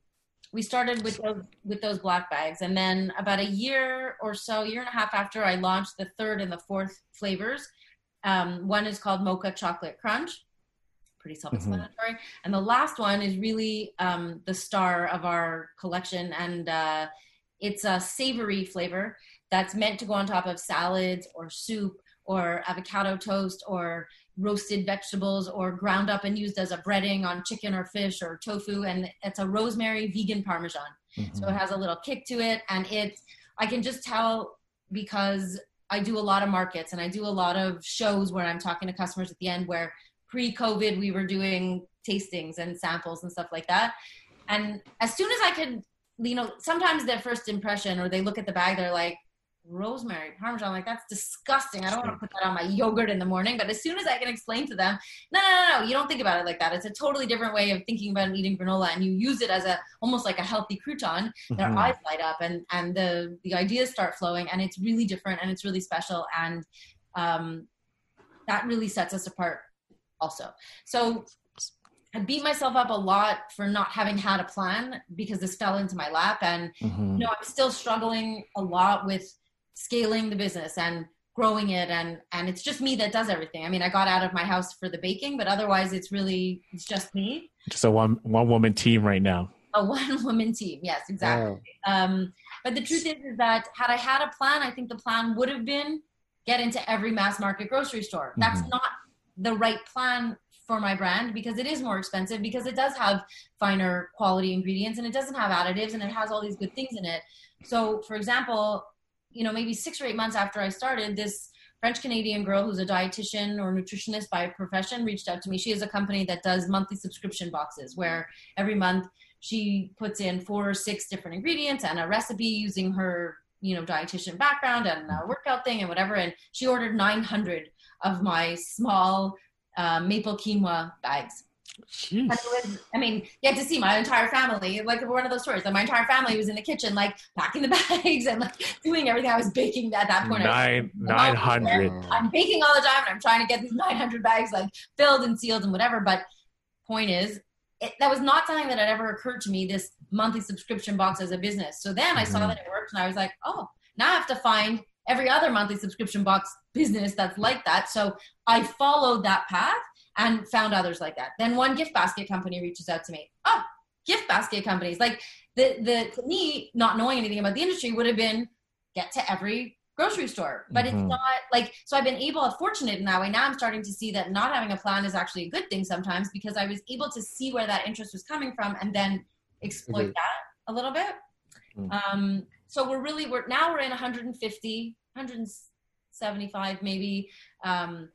we started with those with those black bags, and then about a year or so, year and a half after, I launched the third and the fourth flavors. Um, one is called Mocha Chocolate Crunch, pretty self-explanatory, mm-hmm. and the last one is really um, the star of our collection, and uh, it's a savory flavor that's meant to go on top of salads or soup or avocado toast or roasted vegetables or ground up and used as a breading on chicken or fish or tofu and it's a rosemary vegan parmesan mm-hmm. so it has a little kick to it and it i can just tell because i do a lot of markets and i do a lot of shows where i'm talking to customers at the end where pre-covid we were doing tastings and samples and stuff like that and as soon as i could you know sometimes their first impression or they look at the bag they're like rosemary parmesan like that's disgusting. I don't want to put that on my yogurt in the morning but as soon as i can explain to them no no no no you don't think about it like that. It's a totally different way of thinking about eating granola and you use it as a almost like a healthy crouton. Mm-hmm. their eyes light up and and the the ideas start flowing and it's really different and it's really special and um that really sets us apart also. So I beat myself up a lot for not having had a plan because this fell into my lap and mm-hmm. you know I'm still struggling a lot with scaling the business and growing it. And and it's just me that does everything. I mean i got out of my house for the baking but otherwise it's really it's just me. Just a one one woman team right now. A one (laughs) woman team. Yes exactly. Um, but the truth is, is that had i had a plan i think the plan would have been get into every mass market grocery store. That's mm-hmm. not the right plan for my brand because it is more expensive because it does have finer quality ingredients and it doesn't have additives and it has all these good things in it. So for example you know, maybe six or eight months after I started, this French Canadian girl who's a dietitian or nutritionist by profession reached out to me. She has a company that does monthly subscription boxes where every month she puts in four or six different ingredients and a recipe using her, you know, dietitian background and a workout thing and whatever. And she ordered 900 of my small uh, maple quinoa bags. Was, I mean, you had to see my entire family, like one of those stories. That my entire family was in the kitchen, like packing the (laughs) bags and like doing everything. I was baking at that point. Nine nine hundred. I'm baking all the time, and I'm trying to get these (laughs) nine hundred bags like filled and sealed and whatever. But point is, it, that was not something that had ever occurred to me. This monthly subscription box as a business. So then I saw mm-hmm. that it worked, and I was like, oh, now I have to find every other monthly subscription box business that's like that. So I followed that path and found others like that. Then one gift basket company reaches out to me. Oh, gift basket companies. Like the the to me, not knowing anything about the industry would have been get to every grocery store. But mm-hmm. it's not like so I've been able fortunate in that way. Now I'm starting to see that not having a plan is actually a good thing sometimes because I was able to see where that interest was coming from and then exploit mm-hmm. that a little bit. Mm-hmm. Um, so we're really we're now we're in 150, 175 maybe. Um,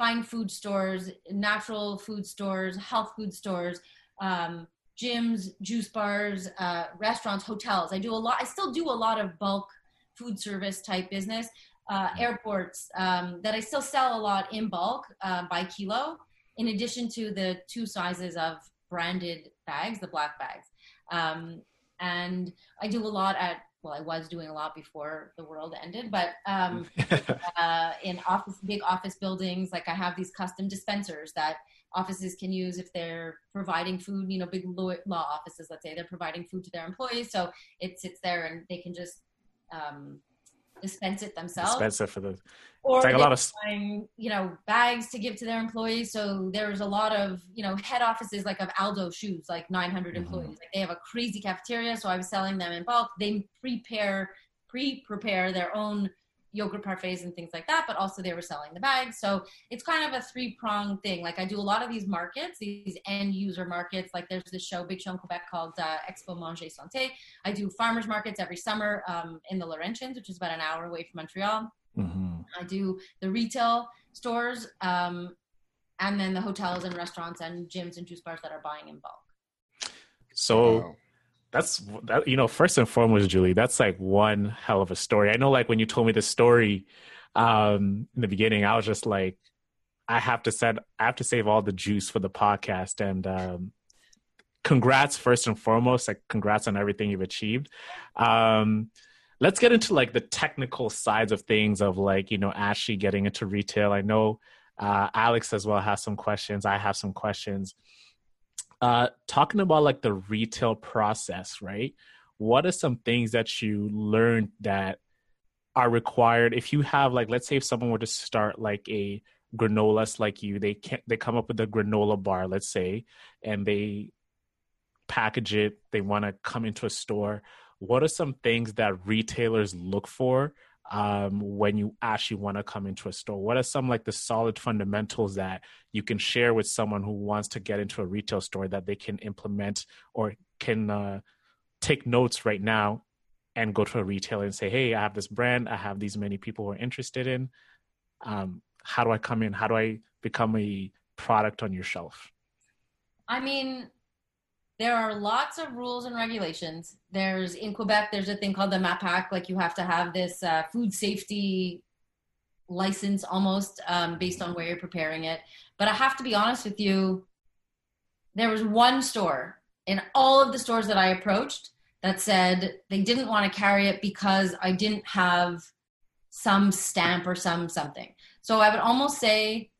fine food stores, natural food stores, health food stores, um, gyms, juice bars, uh, restaurants, hotels. I do a lot. I still do a lot of bulk food service type business. Uh, airports um, that I still sell a lot in bulk uh, by kilo, in addition to the two sizes of branded bags, the black bags. Um, and I do a lot at well, I was doing a lot before the world ended, but um, (laughs) uh, in office, big office buildings, like I have these custom dispensers that offices can use if they're providing food. You know, big law offices, let's say, they're providing food to their employees, so it sits there and they can just um, dispense it themselves. Dispense it for the. Or it's like a lot of buying, you know, bags to give to their employees. So there's a lot of, you know, head offices like of Aldo shoes, like 900 Mhm. employees. Like they have a crazy cafeteria. So I was selling them in bulk. They prepare, pre-prepare their own yogurt parfaits and things like that, but also they were selling the bags. So it's kind of a three-pronged thing. Like I do a lot of these markets, these end user markets. Like there's this show, big show in Quebec called uh, Expo Manger Santé. I do farmers markets every summer um, in the Laurentians, which is about an hour away from Montreal. Mhm. I do the retail stores, um, and then the hotels and restaurants and gyms and juice bars that are buying in bulk. So Wow. That's that you know first and foremost julie that's like one hell of a story. I know like when you told me the story um in the beginning i was just like i have to set i have to save all the juice for the podcast. And um congrats first and foremost like congrats on everything you've achieved. Um let's get into like the technical sides of things of like you know ashley getting into retail. I know uh alex as well has some questions. I have some questions uh talking about like the retail process right what are some things that you learned that are required if you have like let's say if someone were to start like a granola like you they can't. they come up with a granola bar let's say and they package it they want to come into a store what are some things that retailers look for um, when you actually want to come into a store? What are some like the solid fundamentals that you can share with someone who wants to get into a retail store that they can implement or can uh, take notes right now and go to a retailer and say hey i have this brand. I have these many people who are interested in. Um, how do i come in? How do i become a product on your shelf? I mean, there are lots of rules and regulations. There's in Quebec, there's a thing called the MAPAQ. Like you have to have this uh, food safety license almost um, based on where you're preparing it. But I have to be honest with you, there was one store in all of the stores that I approached that said they didn't want to carry it because I didn't have some stamp or some something. So I would almost say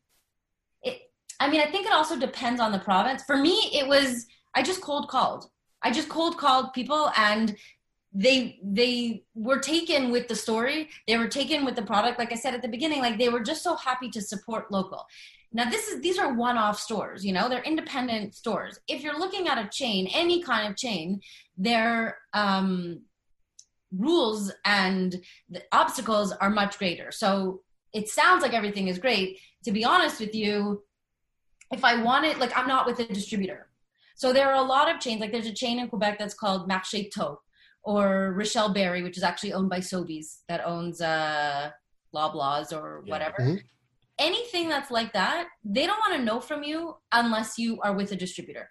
it I mean I think it also depends on the province. For me it was I just cold called. I just cold called people and they they were taken with the story. They were taken with the product like I said at the beginning like they were just so happy to support local. Now this is these are one-off stores, you know, they're independent stores. If you're looking at a chain, any kind of chain, their um, rules and the obstacles are much greater. So it sounds like everything is great. To be honest with you, if I wanted, like I'm not with a distributor. So there are a lot of chains. Like there's a chain in Quebec that's called Marché Tau or Rachelle-Béry, which is actually owned by Sobeys that owns uh, Loblaws or Yeah. whatever Mhm. anything that's like that, they don't want to know from you unless you are with a distributor.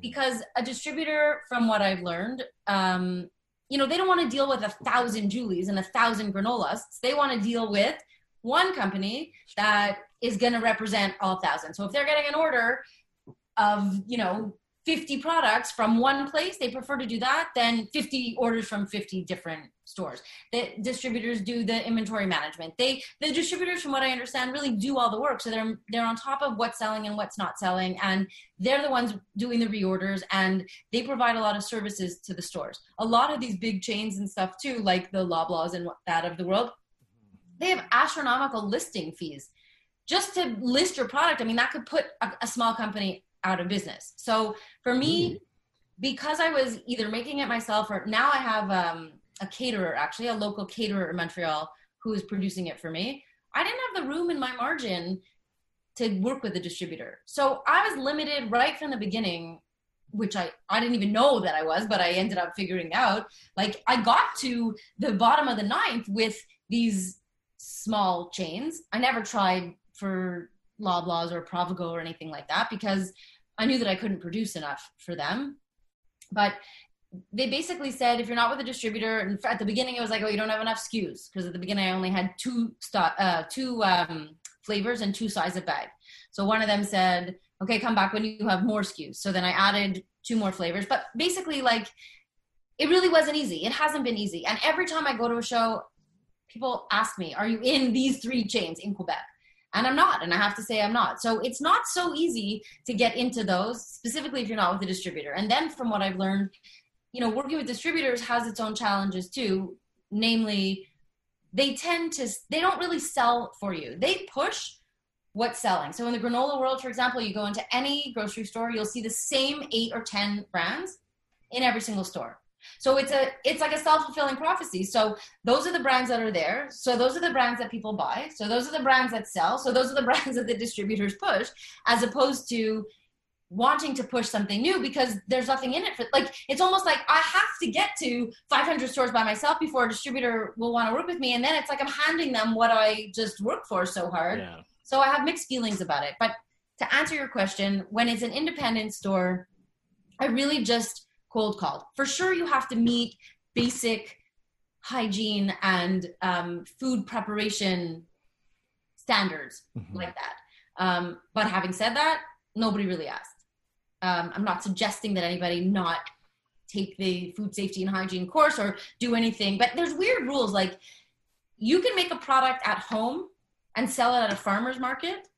Because a distributor, from what I've learned, um, you know, they don't want to deal with a thousand Julies and a thousand granolas. They want to deal with one company that is going to represent all thousand. So if they're getting an order of, you know, 50 products from one place, they prefer to do that than 50 orders from 50 different stores. The distributors do the inventory management. They the distributors from what I understand really do all the work. So they're they're on top of what's selling and what's not selling and they're the ones doing the reorders and they provide a lot of services to the stores. A lot of these big chains and stuff too like the Loblaws and that of the world, they have astronomical listing fees just to list your product. I mean that could put a, a small company out of business. So for me, because I was either making it myself or now I have um, a caterer, actually a local caterer in Montreal who is producing it for me. I didn't have the room in my margin to work with a distributor. So I was limited right from the beginning, which I, I didn't even know that I was, but I ended up figuring out. Like I got to the bottom of the ninth with these small chains. I never tried for Loblaws or Provigo or anything like that because I knew that I couldn't produce enough for them. But they basically said if you're not with a distributor, and at the beginning it was like, oh, you don't have enough SKUs because at the beginning I only had two uh, two um, flavors and two size of bag. So one of them said, okay, come back when you have more SKUs. So then I added two more flavors. But basically, like it really wasn't easy. It hasn't been easy. And every time I go to a show, people ask me, Are you in these three chains in Quebec? And I'm not. And I have to say, I'm not. So it's not so easy to get into those, specifically if you're not with a distributor. And then from what I've learned, you know, working with distributors has its own challenges too. Namely, they tend to, they don't really sell for you. They push what's selling. So in the granola world, for example, you go into any grocery store, you'll see the same eight or 10 brands in every single store. So it's a it's like a self-fulfilling prophecy. So those are the brands that are there. So those are the brands that people buy. So those are the brands that sell. So those are the (laughs) brands that the distributors push as opposed to wanting to push something new because there's nothing in it for like it's almost like I have to get to 500 stores by myself before a distributor will want to work with me and then it's like I'm handing them what I just worked for so hard. Yeah. So I have mixed feelings about it. But to answer your question, when it's an independent store, I really just cold called. For sure, you have to meet basic hygiene and um, food preparation standards mm-hmm. like that. Um, but having said that, nobody really asked. Um, I'm not suggesting that anybody not take the food safety and hygiene course or do anything, but there's weird rules like you can make a product at home and sell it at a farmer's market,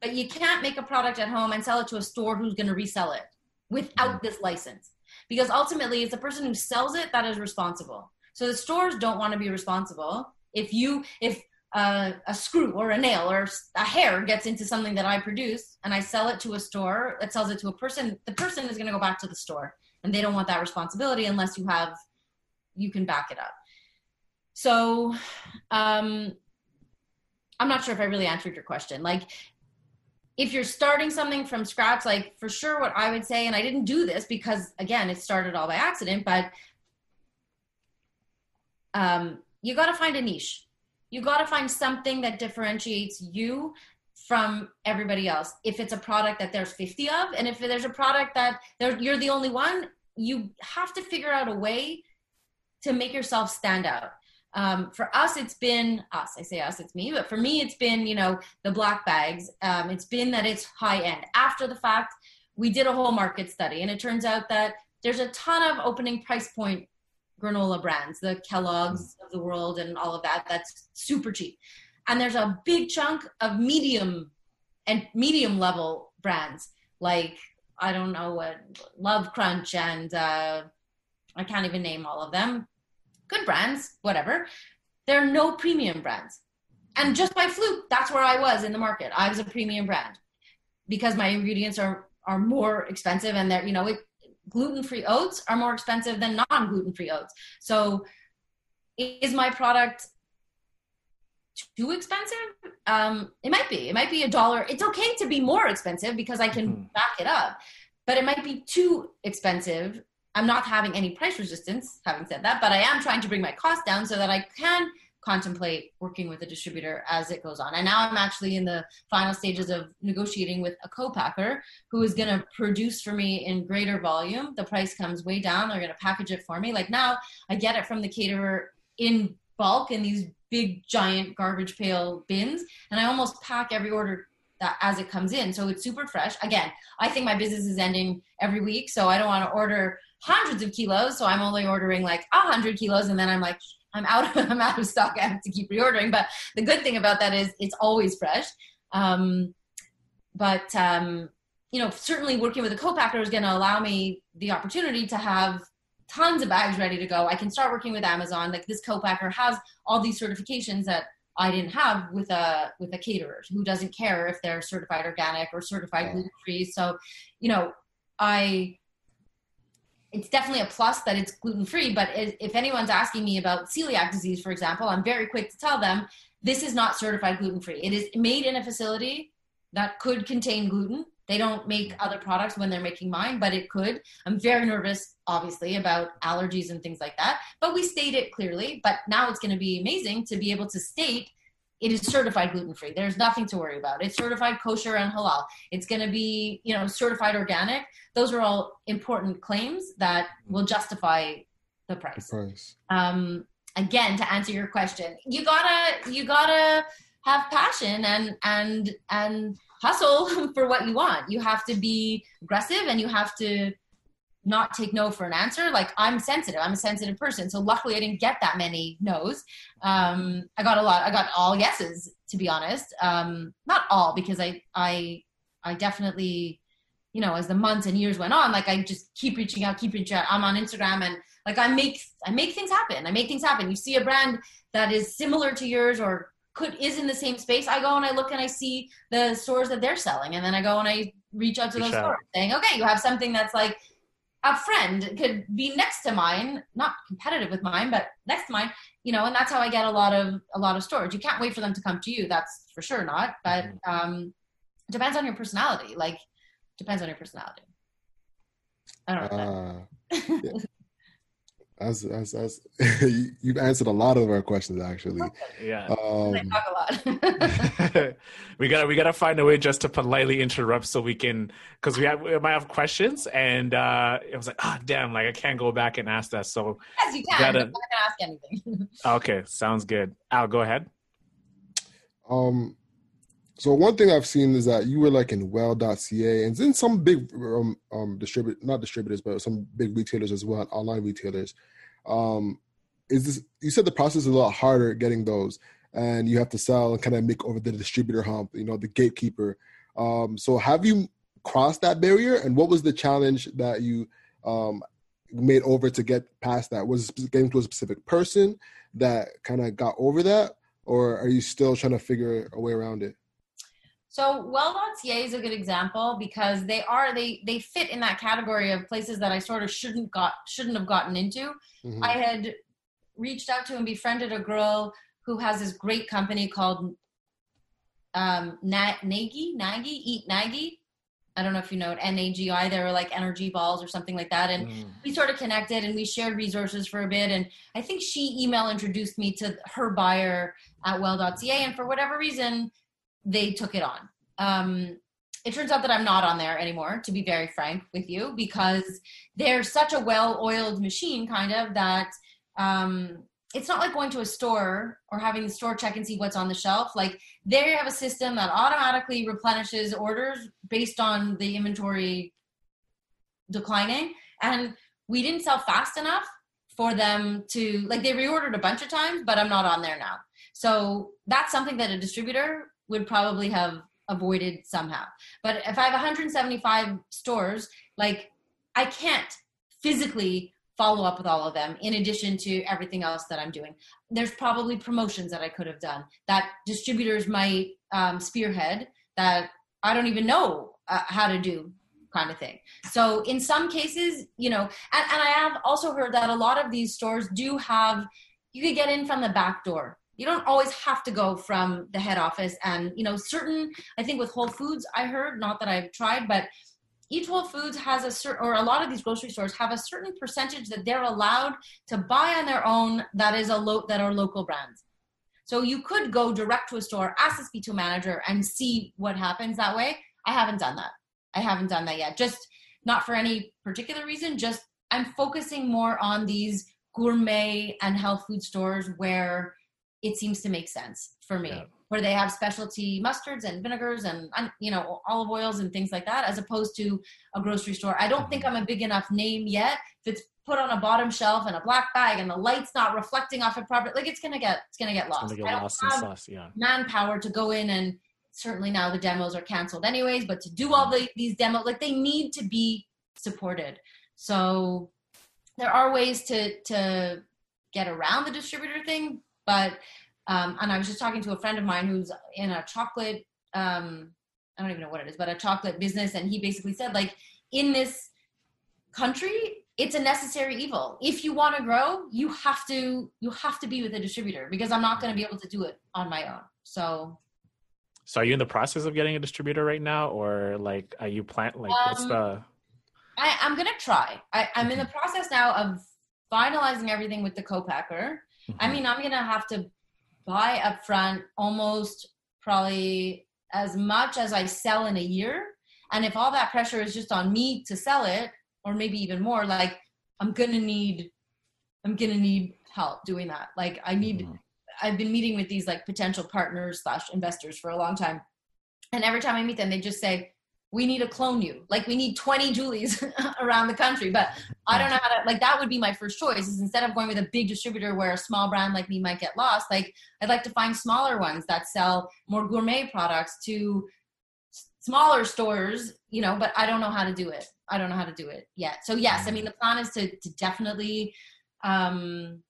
but you can't make a product at home and sell it to a store who's going to resell it without mm-hmm. this license because ultimately it's the person who sells it that is responsible. So the stores don't want to be responsible. If you if uh, a screw or a nail or a hair gets into something that i produce and i sell it to a store that sells it to a person the person is going to go back to the store. And they don't want that responsibility unless you have you can back it up. So um i'm not sure if i really answered your question. Like if you're starting something from scratch, like for sure, what I would say, and I didn't do this because again, it started all by accident, but um, you got to find a niche. You got to find something that differentiates you from everybody else. If it's a product that there's 50 of, and if there's a product that you're the only one, you have to figure out a way to make yourself stand out um, for us it's been us. I say us it's me but for me it's been you know the black bags. Um, it's been that it's high end. After the fact we did a whole market study and it turns out that there's a ton of opening price point granola brands the kellogg's of the world and all of that that's super cheap. And there's a big chunk of medium and medium level brands like i don't know what love crunch and uh, i can't even name all of them good brands, whatever. There are no premium brands. And just by fluke, that's where I was in the market. I was a premium brand because my ingredients are are more expensive and they're, you know, gluten-free oats are more expensive than non-gluten-free oats. So is my product too expensive? Um, it might be. It might be a dollar. It's okay to be more expensive because I can mm-hmm. back it up, but it might be too expensive I'm not having any price resistance, having said that, but I am trying to bring my cost down so that I can contemplate working with a distributor as it goes on. And now I'm actually in the final stages of negotiating with a co-packer who is going to produce for me in greater volume. The price comes way down. They're going to package it for me. Like now I get it from the caterer in bulk in these big giant garbage pail bins and I almost pack every order that as it comes in. So it's super fresh. Again, I think my business is ending every week, so I don't want to order hundreds of kilos. So I'm only ordering like a hundred kilos, and then I'm like, I'm out of (laughs) I'm out of stock. I have to keep reordering. But the good thing about that is it's always fresh. Um, but um, you know, certainly working with a co-packer is going to allow me the opportunity to have tons of bags ready to go. I can start working with Amazon. Like this co-packer has all these certifications that I didn't have with a with a caterer who doesn't care if they're certified organic or certified gluten free. So, you know, I it's definitely a plus that it's gluten free. But if anyone's asking me about celiac disease, for example, I'm very quick to tell them this is not certified gluten free. It is made in a facility that could contain gluten. They don't make other products when they're making mine, but it could. I'm very nervous, obviously, about allergies and things like that. But we state it clearly. But now it's going to be amazing to be able to state it is certified gluten free. There's nothing to worry about. It's certified kosher and halal. It's going to be, you know, certified organic. Those are all important claims that will justify the price. The price. Um, again, to answer your question, you gotta you gotta have passion and and and hustle (laughs) for what you want. You have to be aggressive and you have to not take no for an answer. Like I'm sensitive. I'm a sensitive person. So luckily I didn't get that many no's. Um, I got a lot. I got all yeses to be honest. Um, not all because I, I, I definitely, you know, as the months and years went on, like I just keep reaching out, keep reaching out. I'm on Instagram and like I make, I make things happen. I make things happen. You see a brand that is similar to yours or could is in the same space. I go and I look and I see the stores that they're selling, and then I go and I reach out to Reach those out. stores saying, okay, you have something that's like a friend could be next to mine, not competitive with mine, but next to mine, you know, and that's how I get a lot of a lot of stores. You can't wait for them to come to you. That's for sure not. But Mm-hmm. um depends on your personality. Like depends on your personality. I don't know. Uh, (laughs) yeah. As, as, as you- you've answered a lot of our questions actually. Yeah. Um, I talk a lot. (laughs) we gotta we gotta find a way just to politely interrupt so we can because we have we might have questions and uh it was like ah damn like I can't go back and ask that so yes, you can. Gotta- I'm not gonna ask anything. (laughs) okay sounds good Al go ahead Um, so one thing I've seen is that you were like in well.ca and then some big um, um distribute not distributors but some big retailers as well, online retailers. Um, is this you said the process is a lot harder getting those and you have to sell and kind of make over the distributor hump, you know, the gatekeeper. Um, so have you crossed that barrier and what was the challenge that you um made over to get past that? Was it getting to a specific person that kind of got over that? or are you still trying to figure a way around it? So well.ca is a good example because they are they they fit in that category of places that I sort of shouldn't got shouldn't have gotten into. Mhm. I had reached out to and befriended a girl who has this great company called um Na- Nagi Nagi Eat Nagi. I don't know if you know it N A G I. They were like energy balls or something like that, and Mm. we sort of connected and we shared resources for a bit and i think she email introduced me to her buyer at well.ca and for whatever reason they took it on. Um, it turns out that i'm not on there anymore to be very frank with you because they're such a well-oiled machine kind of that um, it's not like going to a store or having the store check and see what's on the shelf. Like they have a system that automatically replenishes orders based on the inventory declining and we didn't sell fast enough for them to like they reordered a bunch of times but i'm not on there now. So that's something that a distributor would probably have avoided somehow. But if i have 175 stores like i can't physically follow up with all of them in addition to everything else that i'm doing. There's probably promotions that i could have done that distributors might um, spearhead that i don't even know uh, how to do kind of thing. So in some cases you know and, and i have also heard that a lot of these stores do have you could get in from the back door you don't always have to go from the head office and you know certain i think with whole foods i heard not that i've tried but each whole foods has a certain or a lot of these grocery stores have a certain percentage that they're allowed to buy on their own that is a low that are local brands so you could go direct to a store ask the speak to a manager and see what happens that way i haven't done that I haven't done that yet. Just not for any particular reason. Just I'm focusing more on these gourmet and health food stores where it seems to make sense for me, Yeah. where they have specialty mustards and vinegars and you know olive oils and things like that, as opposed to a grocery store. I don't think mm-hmm. I'm a big enough name yet. If it's put on a bottom shelf in a black bag and the light's not reflecting off it properly, like it's gonna get it's gonna get lost. gonna get I don't lost in have sauce yeah manpower to go in and certainly now the demos are canceled anyways but to do all mm-hmm. the, these demos like they need to be supported so there are ways to to get around the distributor thing but um and i was just talking to a friend of mine who's in a chocolate um i don't even know what it is but a chocolate business and he basically said like in this country it's a necessary evil if you want to grow you have to you have to be with a distributor because i'm not going to be able to do it on my own so so are you in the process of getting a distributor right now or like are you plan like what's Um, the I, I'm gonna try. I, I'm in the process now of finalizing everything with the co-packer. I Mhm. mean, I'm gonna have to buy up front almost probably as much as I sell in a year. And if all that pressure is just on me to sell it, or maybe even more, like I'm gonna need, I'm gonna need help doing that. Like I need, Mhm. I've been meeting with these like potential partners slash investors for a long time, and every time I meet them, they just say, we need to clone you. Like we need 20 Julies (laughs) around the country. But I don't know how to like that would be my first choice is instead of going with a big distributor where a small brand like me might get lost, like I'd like to find smaller ones that sell more gourmet products to smaller stores, you know, but I don't know how to do it. I don't know how to do it yet. So yes, I mean the plan is to to definitely um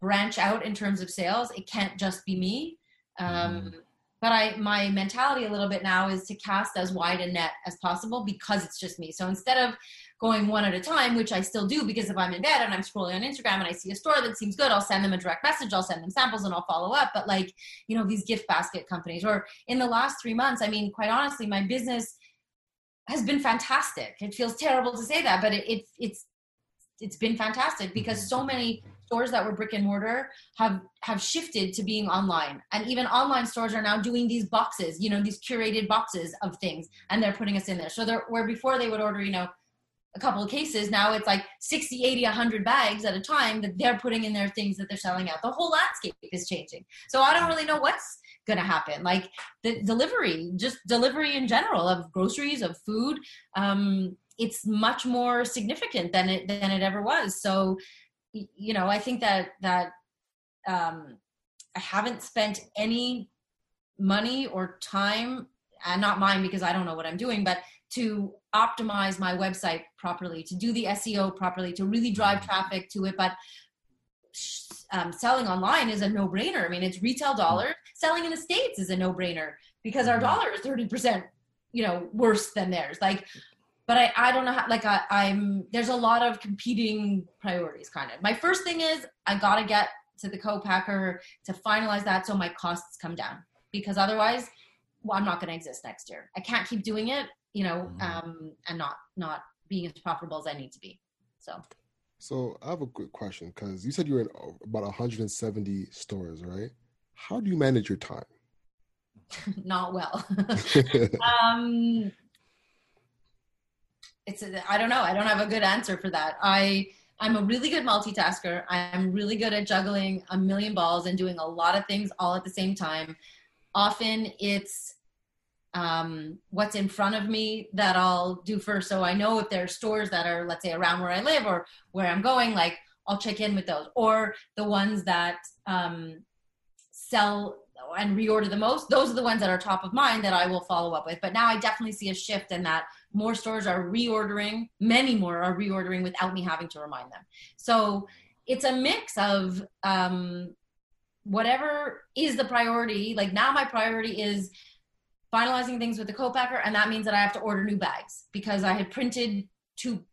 branch out in terms of sales. It can't just be me. Um mm but I my mentality a little bit now is to cast as wide a net as possible because it's just me. So instead of going one at a time, which I still do because if I'm in bed and I'm scrolling on Instagram and I see a store that seems good, I'll send them a direct message, I'll send them samples and I'll follow up. But like, you know, these gift basket companies or in the last 3 months, I mean, quite honestly, my business has been fantastic. It feels terrible to say that, but it, it it's it's been fantastic because so mm-hmm. many stores that were brick and mortar have have shifted to being online. And even online stores are now doing these boxes you know these curated boxes of things and they're putting us in there. So they're where before they would order you know a couple of cases now it's like 60 80 100 bags at a time that they're putting in their things that they're selling out. The whole landscape is changing. So i don't really know what's going to happen. Like the delivery just delivery in general of groceries of food um, it's much more significant than it than it ever was. So you know, I think that that um, I haven't spent any money or time, and not mine because I don't know what I'm doing, but to optimize my website properly, to do the SEO properly, to really drive traffic to it. But um, selling online is a no-brainer. I mean, it's retail dollars. Selling in the states is a no-brainer because our mm-hmm. dollar is thirty percent, you know, worse than theirs. Like but I, I don't know how like I, i'm there's a lot of competing priorities kind of. My first thing is i gotta get to the co-packer to finalize that so my costs come down. Because otherwise well, i'm not going to exist next year. I can't keep doing it you know mm-hmm. um, and not not being as profitable as i need to be. So. So i have a quick question because you said you were in about 170 stores right? How do you manage your time? (laughs) Not well. (laughs) (laughs) Um it's I don't know. I don't have a good answer for that. I I'm a really good multitasker. I'm really good at juggling a million balls and doing a lot of things all at the same time. Often it's um, what's in front of me that I'll do first. So I know if there are stores that are, let's say, around where I live or where I'm going, like I'll check in with those. Or the ones that um, sell and reorder the most, those are the ones that are top of mind that I will follow up with. But now I definitely see a shift in that more stores are reordering, many more are reordering without me having to remind them. So it's a mix of um, whatever is the priority. Like now, my priority is finalizing things with the co-packer, and that means that I have to order new bags because I had printed two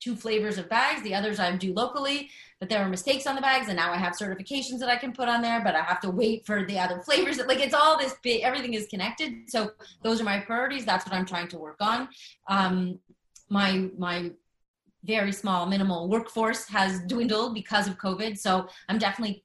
two flavors of bags. The others I do locally, but there were mistakes on the bags, and now I have certifications that I can put on there, but I have to wait for the other (laughs) flavors. Like it's all this big, everything is connected. So those are my priorities. That's what I'm trying to work on. Um, my my very small minimal workforce has dwindled because of COVID. So I'm definitely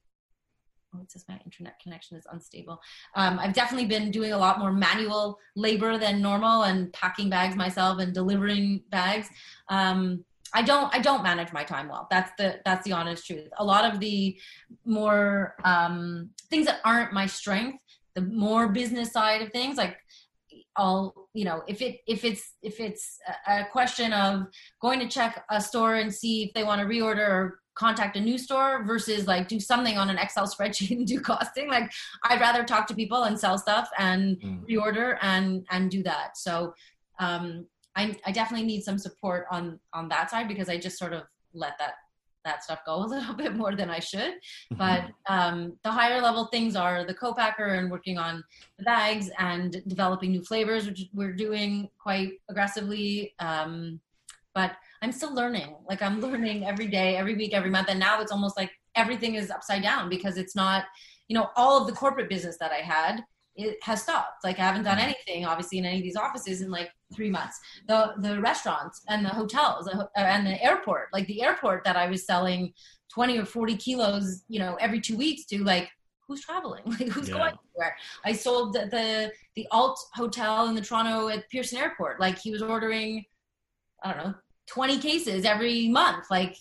oh, it says my internet connection is unstable. Um, I've definitely been doing a lot more manual labor than normal and packing bags myself and delivering bags. Um, I don't I don't manage my time well. That's the that's the honest truth. A lot of the more um, things that aren't my strength, the more business side of things, like I'll you know if it if it's if it's a question of going to check a store and see if they want to reorder or contact a new store versus like do something on an Excel (laughs) spreadsheet and do costing. Like I'd rather talk to people and sell stuff and mm. reorder and and do that. So um, I, I definitely need some support on on that side because I just sort of let that that stuff go a (laughs) little bit more than I should. Mm-hmm. But um, the higher level things are the co-packer and working on the bags and developing new flavors, which we're doing quite aggressively. Um, but I'm still learning. Like I'm (laughs) learning every day, every week, every month. And now it's almost like everything is upside down because it's not, you know, all of the corporate business that I had it has stopped. Like I haven't done mm-hmm. anything, obviously, in any of these offices in like three months. The the restaurants and the hotels uh, and the airport, like the airport that I was selling twenty or forty kilos, you know, every two weeks to, like who's traveling, (laughs) like who's yeah. going where. I sold the, the the alt hotel in the Toronto at Pearson Airport. Like he was ordering, I don't know, twenty cases every month. Like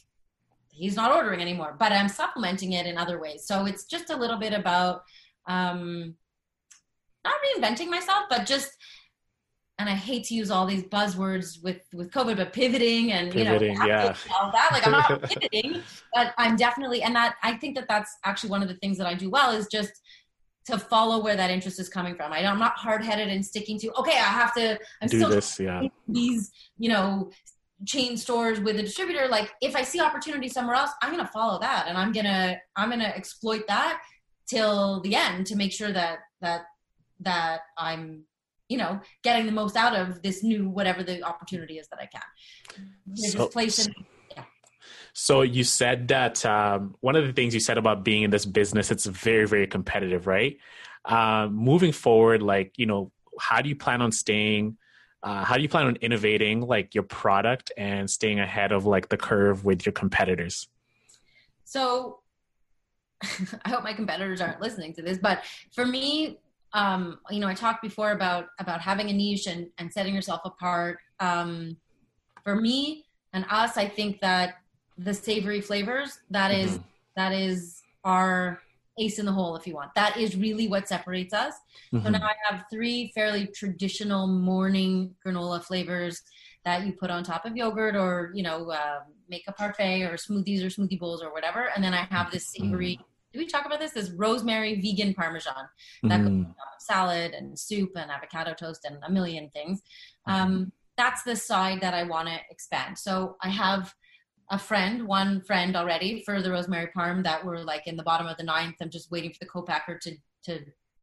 he's not ordering anymore, but I'm supplementing it in other ways. So it's just a little bit about. Um, not reinventing myself, but just and I hate to use all these buzzwords with with COVID, but pivoting and Pivoting, you know yeah. all that. Like I'm not (laughs) pivoting, but I'm definitely and that I think that that's actually one of the things that I do well is just to follow where that interest is coming from. I, I'm not hard headed and sticking to okay, I have to. I'm Do still this, yeah. these you know chain stores with a distributor like if i see opportunity somewhere else i'm gonna follow that and i'm gonna i'm gonna exploit that till the end to make sure that that that i'm you know getting the most out of this new whatever the opportunity is that i can There's So- place in, So you said that um, one of the things you said about being in this business, it's very, very competitive, right? Um, moving forward, like you know, how do you plan on staying? Uh, how do you plan on innovating like your product and staying ahead of like the curve with your competitors? so (laughs) i hope my competitors aren't listening to this but for me um you know i talked before about about having a niche and and setting yourself apart um for me and us i think that the savory flavors that is Mhm. that is our ace in the hole if you want that is really what separates us so Mhm. now I have three fairly traditional morning granola flavors that you put on top of yogurt or, you know, uh, make a parfait or smoothies or smoothie bowls or whatever. And then I have this savory, did we talk about this? This rosemary vegan parmesan that goes top of salad and soup and avocado toast and a million things. Um, that's the side that I want to expand. So I have a friend, one friend already for the rosemary parm that we're like in the bottom of the ninth. I'm just waiting for the co-packer to to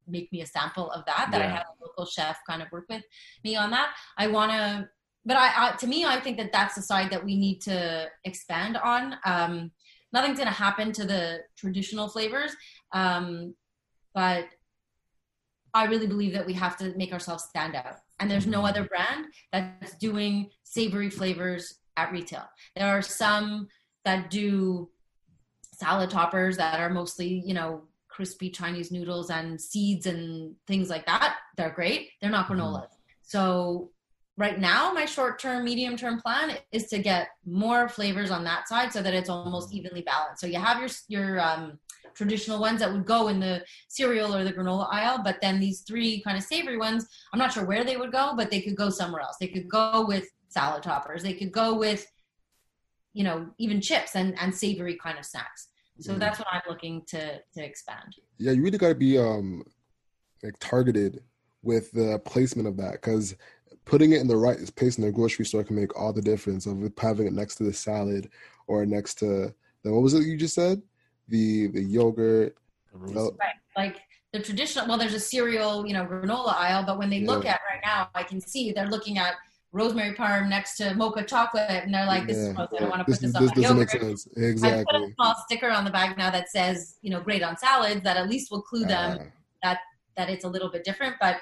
make me a sample of that. That I Yeah. had a local chef kind of work with me on that. I want to, but I, I to me, I think that that's the side that we need to expand on. Um, nothing's going to happen to the traditional flavors, um, but I really believe that we have to make ourselves stand out. And there's no other brand that's doing savory flavors at retail. There are some that do salad toppers that are mostly, you know, crispy Chinese noodles and seeds and things like that. They're great. They're not granolas. So right now, my short term, medium term plan is to get more flavors on that side so that it's almost evenly balanced. So you have your your um, traditional ones that would go in the cereal or the granola aisle, but then these three kind of savory ones, I'm not sure where they would go, but they could go somewhere else. They could go with salad toppers. They could go with, you know, even chips and and savory kind of snacks. So Mhm. that's what I'm looking to to expand. Yeah, you really got to be um like targeted with the placement of that because putting it in the right place in the grocery store can make all the difference of having it next to the salad or next to the what was it you just said the the yogurt the- Right. Like the traditional, well, there's a cereal, you know, granola aisle, but when they look at right now, I can see they're looking at rosemary parm next to mocha chocolate, and they're like, "This is yeah. gross. I don't want to this, put this, this on my doesn't make yogurt." sense I put a exactly small sticker on the bag now that says, you know, great on salads. That at least will clue them ah. that that it's a little bit different, but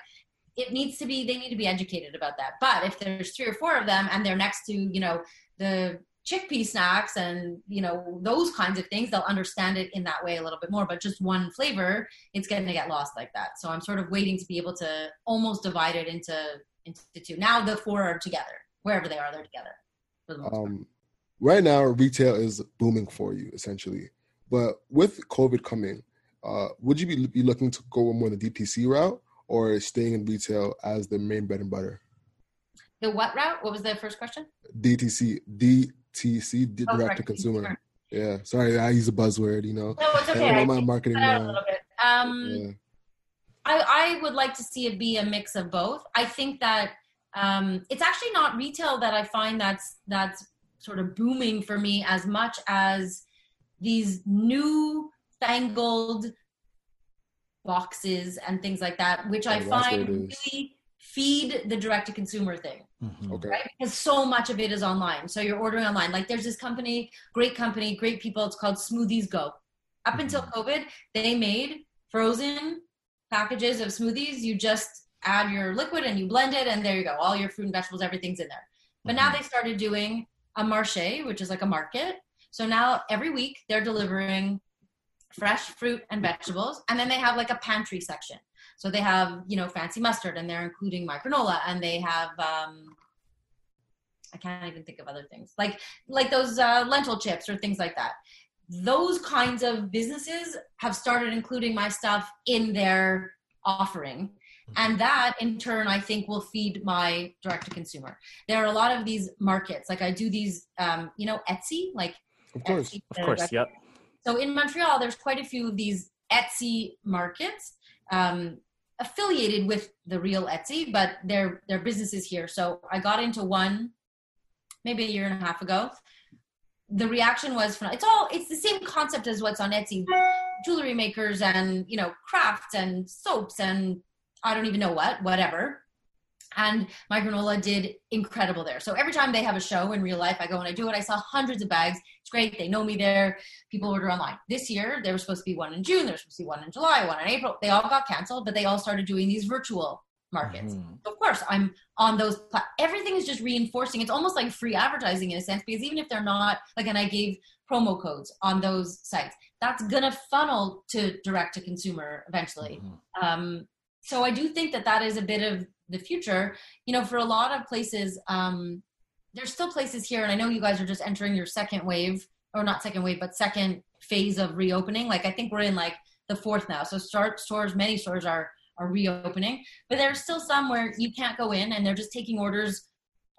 it needs to be they need to be educated about that. But if there's three or four of them and they're next to, you know, the chickpea snacks and you know those kinds of things, they'll understand it in that way a little bit more. But just one flavor, it's going to get lost like that. So I'm sort of waiting to be able to almost divide it into into two. Now the four are together, wherever they are, they're together. Um right now retail is booming for you essentially but with covid coming uh would you be, be looking to go more the dtc route or staying in retail as the main bread and butter The what route? What was the first question? DTC, DTC, Oh, direct to consumer. Yeah, sorry, I use a buzzword. You know, No, it's I okay. don't know I my marketing. cut a little bit. Um, Yeah. I, I would like to see it be a mix of both. I think that um, it's actually not retail that I find that's that's sort of booming for me as much as these new fangled boxes and things like that, which I Oh, that's find really feed the direct to consumer thing Mhm. Okay. right? Because so much of it is online. So you're ordering online. Like there's this company, great company, great people. It's called Smoothies Go. Up until COVID, they made frozen packages of smoothies. You just add your liquid and you blend it, and there you go. All your fruit and vegetables, everything's in there. But now they started doing a marché, which is like a market. So now every week they're delivering fresh fruit and vegetables, and then they have like a pantry section. So they have, you know, fancy mustard, and they're including my granola, and they have, um, I can't even think of other things like like those uh, lentil chips or things like that. Those kinds of businesses have started including my stuff in their offering, and that in turn i think will feed my direct to consumer there are a lot of these markets like i do these um, you know etsy like Of course. Etsy, Of course, yep. So in montreal there's quite a few of these etsy markets um, affiliated with the real etsy but their their businesses here. So i got into one maybe a year and a half ago. The reaction was it's all it's the same concept as what's on etsy. Jewelry makers and you know crafts and soaps and i don't even know what whatever and my granola did incredible there. So every time they have a show in real life i go and i do it. I saw hundreds of bags. It's great. They know me there. People order online. This year there was supposed to be one in june. There was supposed to be one in july one in april. They all got canceled but they all started doing these virtual markets. Mhm. of course i'm on those pla- everything is just reinforcing. It's almost like free advertising in a sense because even if they're not like and i gave promo codes on those sites that's gonna funnel to direct to consumer eventually. Mhm. um, so i do think that that is a bit of the future you know for a lot of places um, there's still places here and i know you guys are just entering your second wave or not second wave but second phase of reopening. Like i think we're in like the fourth now. So start stores many stores are are reopening. But there's still some where you can't go in and they're just taking orders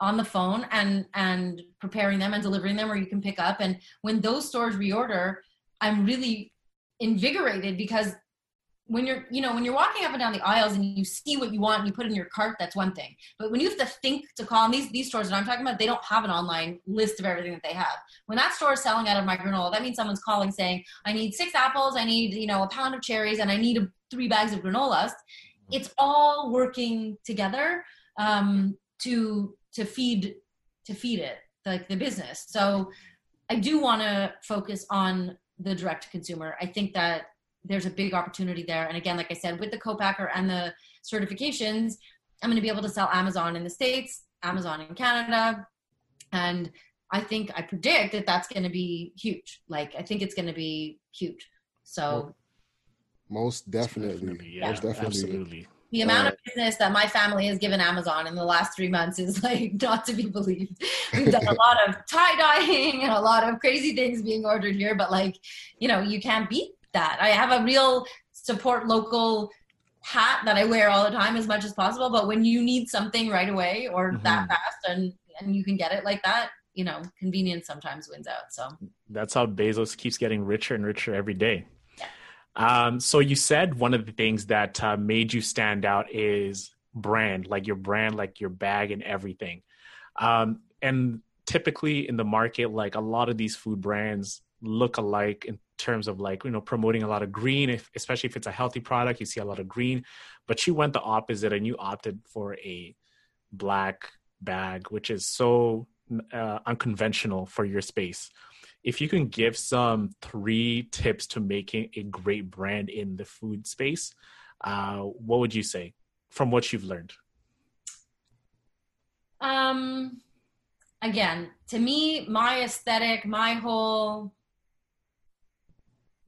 on the phone and and preparing them and delivering them or you can pick up. And when those stores reorder i'm really invigorated because when you're you know when you're walking up and down the aisles and you see what you want and you put it in your cart that's one thing. But when you have to think to call and these these stores that i'm talking about they don't have an online list of everything that they have. When that store is selling out of my granola that means someone's calling saying i need six apples i need you know a pound of cherries and i need a, three bags of granolas. It's all working together um, to to feed to feed it like the business. So i do want to focus on the direct to consumer. I think that there's a big opportunity there and again like i said with the co-packer and the certifications i'm going to be able to sell amazon in the states amazon in canada and i think i predict that that's going to be huge like i think it's going to be huge so Most definitely. yeah, Most definitely. absolutely. the amount Uh, of business that my family has given Amazon in the last three months is like (laughs) not to be believed. We've done a lot of tie dyeing and a lot of crazy things being ordered here, but like, you know, you can't beat that. I have a real support local hat that I wear all the time as much as possible, but when you need something right away or that Mhm. fast and and you can get it like that, you know, convenience sometimes wins out. So That's how Bezos keeps getting richer and richer every day. Um, so you said one of the things that uh, made you stand out is brand, like your brand, like your bag and everything. Um, and typically in the market, like a lot of these food brands look alike in terms of like you know promoting a lot of green, if, especially if it's a healthy product. You see a lot of green, but you went the opposite and you opted for a black bag, which is so uh, unconventional for your space if you can give some three tips to making a great brand in the food space, uh, what would you say from what you've learned? Um, again, to me, my aesthetic, my whole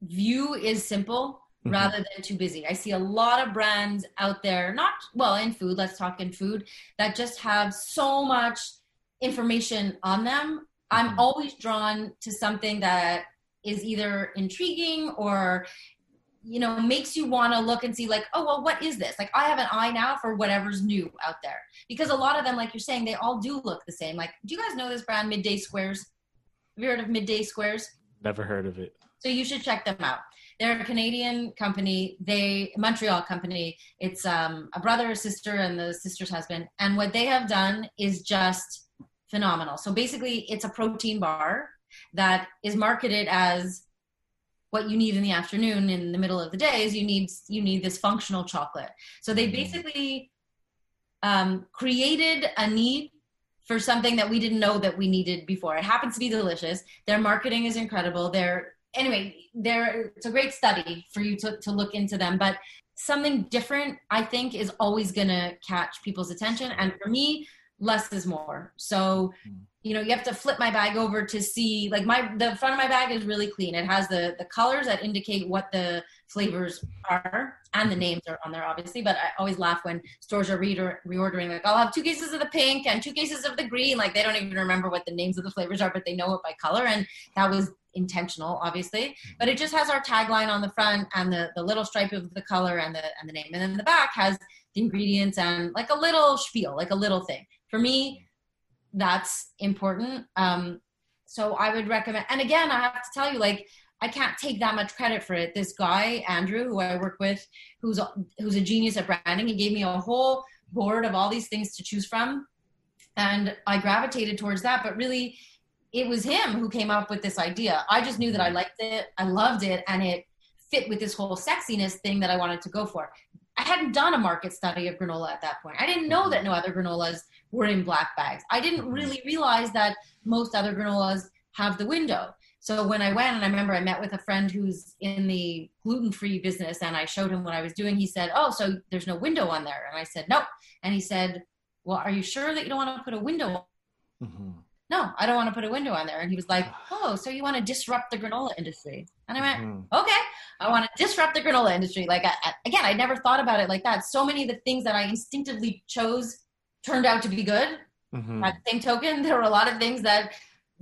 view is simple Mhm. rather than too busy. I see a lot of brands out there, not well in food, let's talk in food, that just have so much information on them. I'm Mhm. always drawn to something that is either intriguing or you know makes you want to look and see like oh well what is this like i have an eye now for whatever's new out there because a lot of them like you're saying they all do look the same like do you guys know this brand midday squares have you heard of midday squares Never heard of it. So you should check them out. They're a canadian company. They montreal company. It's um, a brother a sister and the sister's husband. And what they have done is just phenomenal. So basically it's a protein bar that is marketed as what you need in the afternoon in the middle of the day is you need you need this functional chocolate. So they Mhm. basically um, created a need for something that we didn't know that we needed before. It happens to be delicious. Their marketing is incredible. They're anyway they're it's a great study for you to, to look into them but something different i think is always going to catch people's attention and for me less is more so Mm. You know you have to flip my bag over to see like my the front of my bag is really clean. It has the the colors that indicate what the flavors are and the mm-hmm. names are on there obviously but i always laugh when stores are reorder, reordering like i'll have two cases of the pink and two cases of the green. Like they don't even remember what the names of the flavors are but they know it by color and that was intentional, obviously, mm-hmm. but it just has our tagline on the front and the, the little stripe of the color and the and the name. And then the back has the ingredients and like a little spiel, like a little thing. For me, that's important. Um, so I would recommend. And again, I have to tell you, like I can't take that much credit for it. This guy Andrew, who I work with, who's a, who's a genius at branding, he gave me a whole board of all these things to choose from, and I gravitated towards that. But really, it was him who came up with this idea. I just knew that I liked it, I loved it, and it fit with this whole sexiness thing that I wanted to go for. I hadn't done a market study of granola at that point. I didn't know that no other granolas were in black bags. I didn't mm-hmm. really realize that most other granolas have the window. So when I went and I remember I met with a friend who's in the gluten-free business and I showed him what I was doing, he said, "Oh, so there's no window on there?" And I said, "No." And he said, "Well, are you sure that you don't want to put a window?" Mm-hmm. No, I don't want to put a window on there. And he was like, (sighs) "Oh, so you want to disrupt the granola industry?" And I went, mm-hmm. "Okay, I want to disrupt the granola industry." Like I, again, I never thought about it like that. So many of the things that I instinctively chose turned out to be good. Mm-hmm. At the same token, (laughs) there were a lot of things that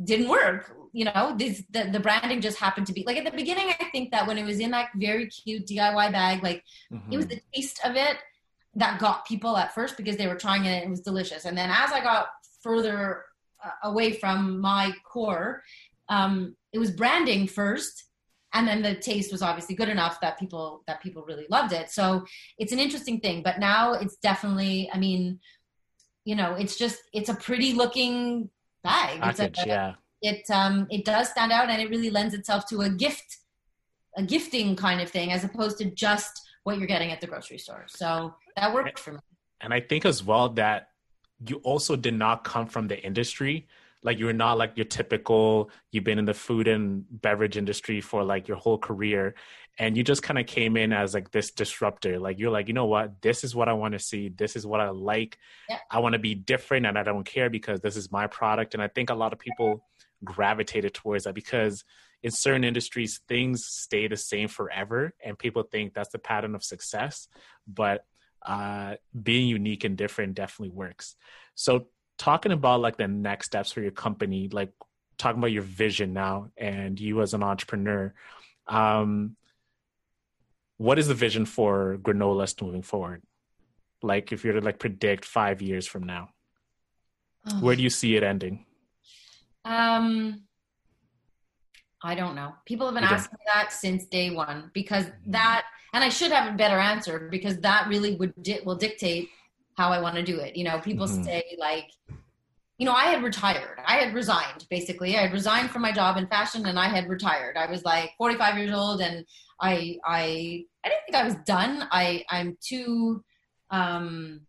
didn't work. You know, this, the, the branding just happened to be like at the beginning. I think that when it was in that very cute DIY bag, like mm-hmm. it was the taste of it that got people at first because they were trying it and it was delicious. And then as I got further uh, away from my core, um, it was branding first and then the taste was obviously good enough that people that people really loved it so it's an interesting thing but now it's definitely i mean you know it's just it's a pretty looking bag. Package, a, yeah. it um it does stand out and it really lends itself to a gift a gifting kind of thing as opposed to just what you're getting at the grocery store. So that worked for me. and i think as well that you also did not come from the industry like you're not like your typical you've been in the food and beverage industry for like your whole career and you just kind of came in as like this disruptor. Like you're like you know what? This is what i want to see. This is what i like. Yeah. i want to be different and i don't care because this is my product. And i think a lot of people gravitated towards that because in certain industries things stay the same forever and people think that's the pattern of success but uh, being unique and different definitely works. So talking about like the next steps for your company like talking about your vision now and you as an entrepreneur um what is the vision for Granolist moving forward like if you're to like predict five years from now oh. where do you see it ending um i don't know people have been asking that since day one because mm-hmm. that and i should have a better answer because that really would di- will dictate how i want to do it you know people mm-hmm. say like you know, I had retired. I had resigned basically. I had resigned from my job in fashion and I had retired. I was like 45 years old and I I I didn't think I was done. I I'm too um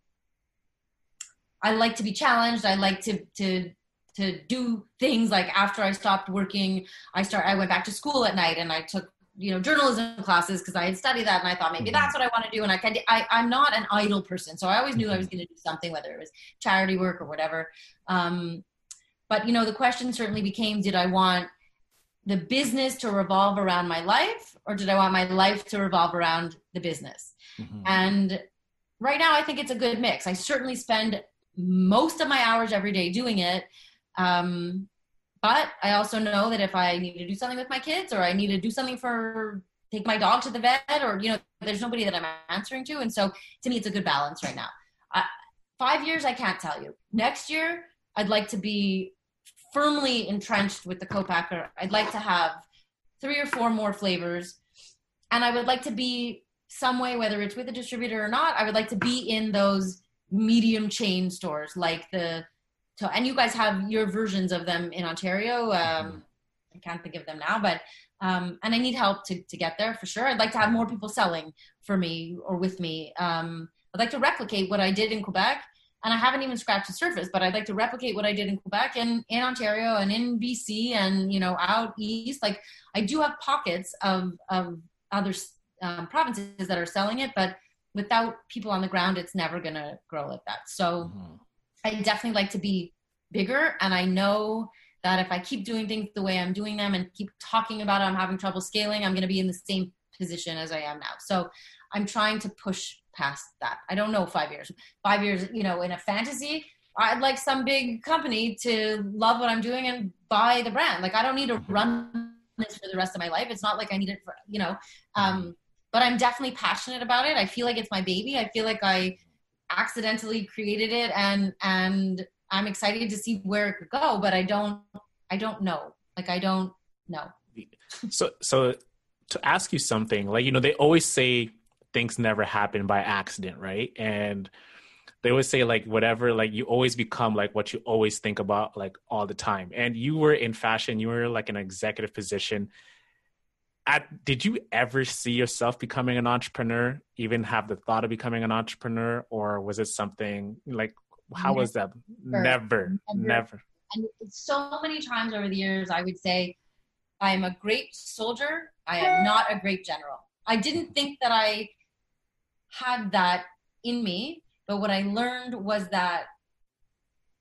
I like to be challenged. I like to to to do things like after I stopped working, I start I went back to school at night and I took you know journalism classes because I had studied that and I thought maybe mm-hmm. that's what I want to do and I can I I'm not an idle person so I always knew I was mm-hmm. going to do something whether it was charity work or whatever um, but you know the question certainly became did I want the business to revolve around my life or did I want my life to revolve around the business mm-hmm. and right now I think it's a good mix I certainly spend most of my hours every day doing it um, but I also know that if I need to do something with my kids or I need to do something for take my dog to the vet or you know there's nobody that I'm answering to and so to me it's a good balance right now. 5 years I can't tell you. Next year I'd like to be firmly entrenched with the co-packer. I'd like to have three or four more flavors and I would like to be some way whether it's with a distributor or not, I would like to be in those medium chain stores like the to, and you guys have your versions of them in Ontario. Um, mm-hmm. I can't think of them now, but um, and I need help to to get there for sure. I'd like to have more people selling for me or with me. Um, I'd like to replicate what I did in Quebec, and I haven't even scratched the surface. But I'd like to replicate what I did in Quebec and in Ontario and in BC and you know out east. Like I do have pockets of of other um, provinces that are selling it, but without people on the ground, it's never going to grow like that. So. Mm-hmm I definitely like to be bigger. And I know that if I keep doing things the way I'm doing them and keep talking about it, I'm having trouble scaling, I'm going to be in the same position as I am now. So I'm trying to push past that. I don't know five years. Five years, you know, in a fantasy, I'd like some big company to love what I'm doing and buy the brand. Like I don't need to run this for the rest of my life. It's not like I need it for, you know, um, but I'm definitely passionate about it. I feel like it's my baby. I feel like I accidentally created it and, and I'm excited to see where it could go, but I don't, I don't know. Like, I don't know. So, so to ask you something, like, you know, they always say things never happen by accident, right? And, they always say like whatever like you always become like what you always think about like all the time and you were in fashion you were like an executive position at, did you ever see yourself becoming an entrepreneur even have the thought of becoming an entrepreneur or was it something like how never. was that never never, never. and so many times over the years i would say i am a great soldier i am not a great general i didn't think that i had that in me but what I learned was that,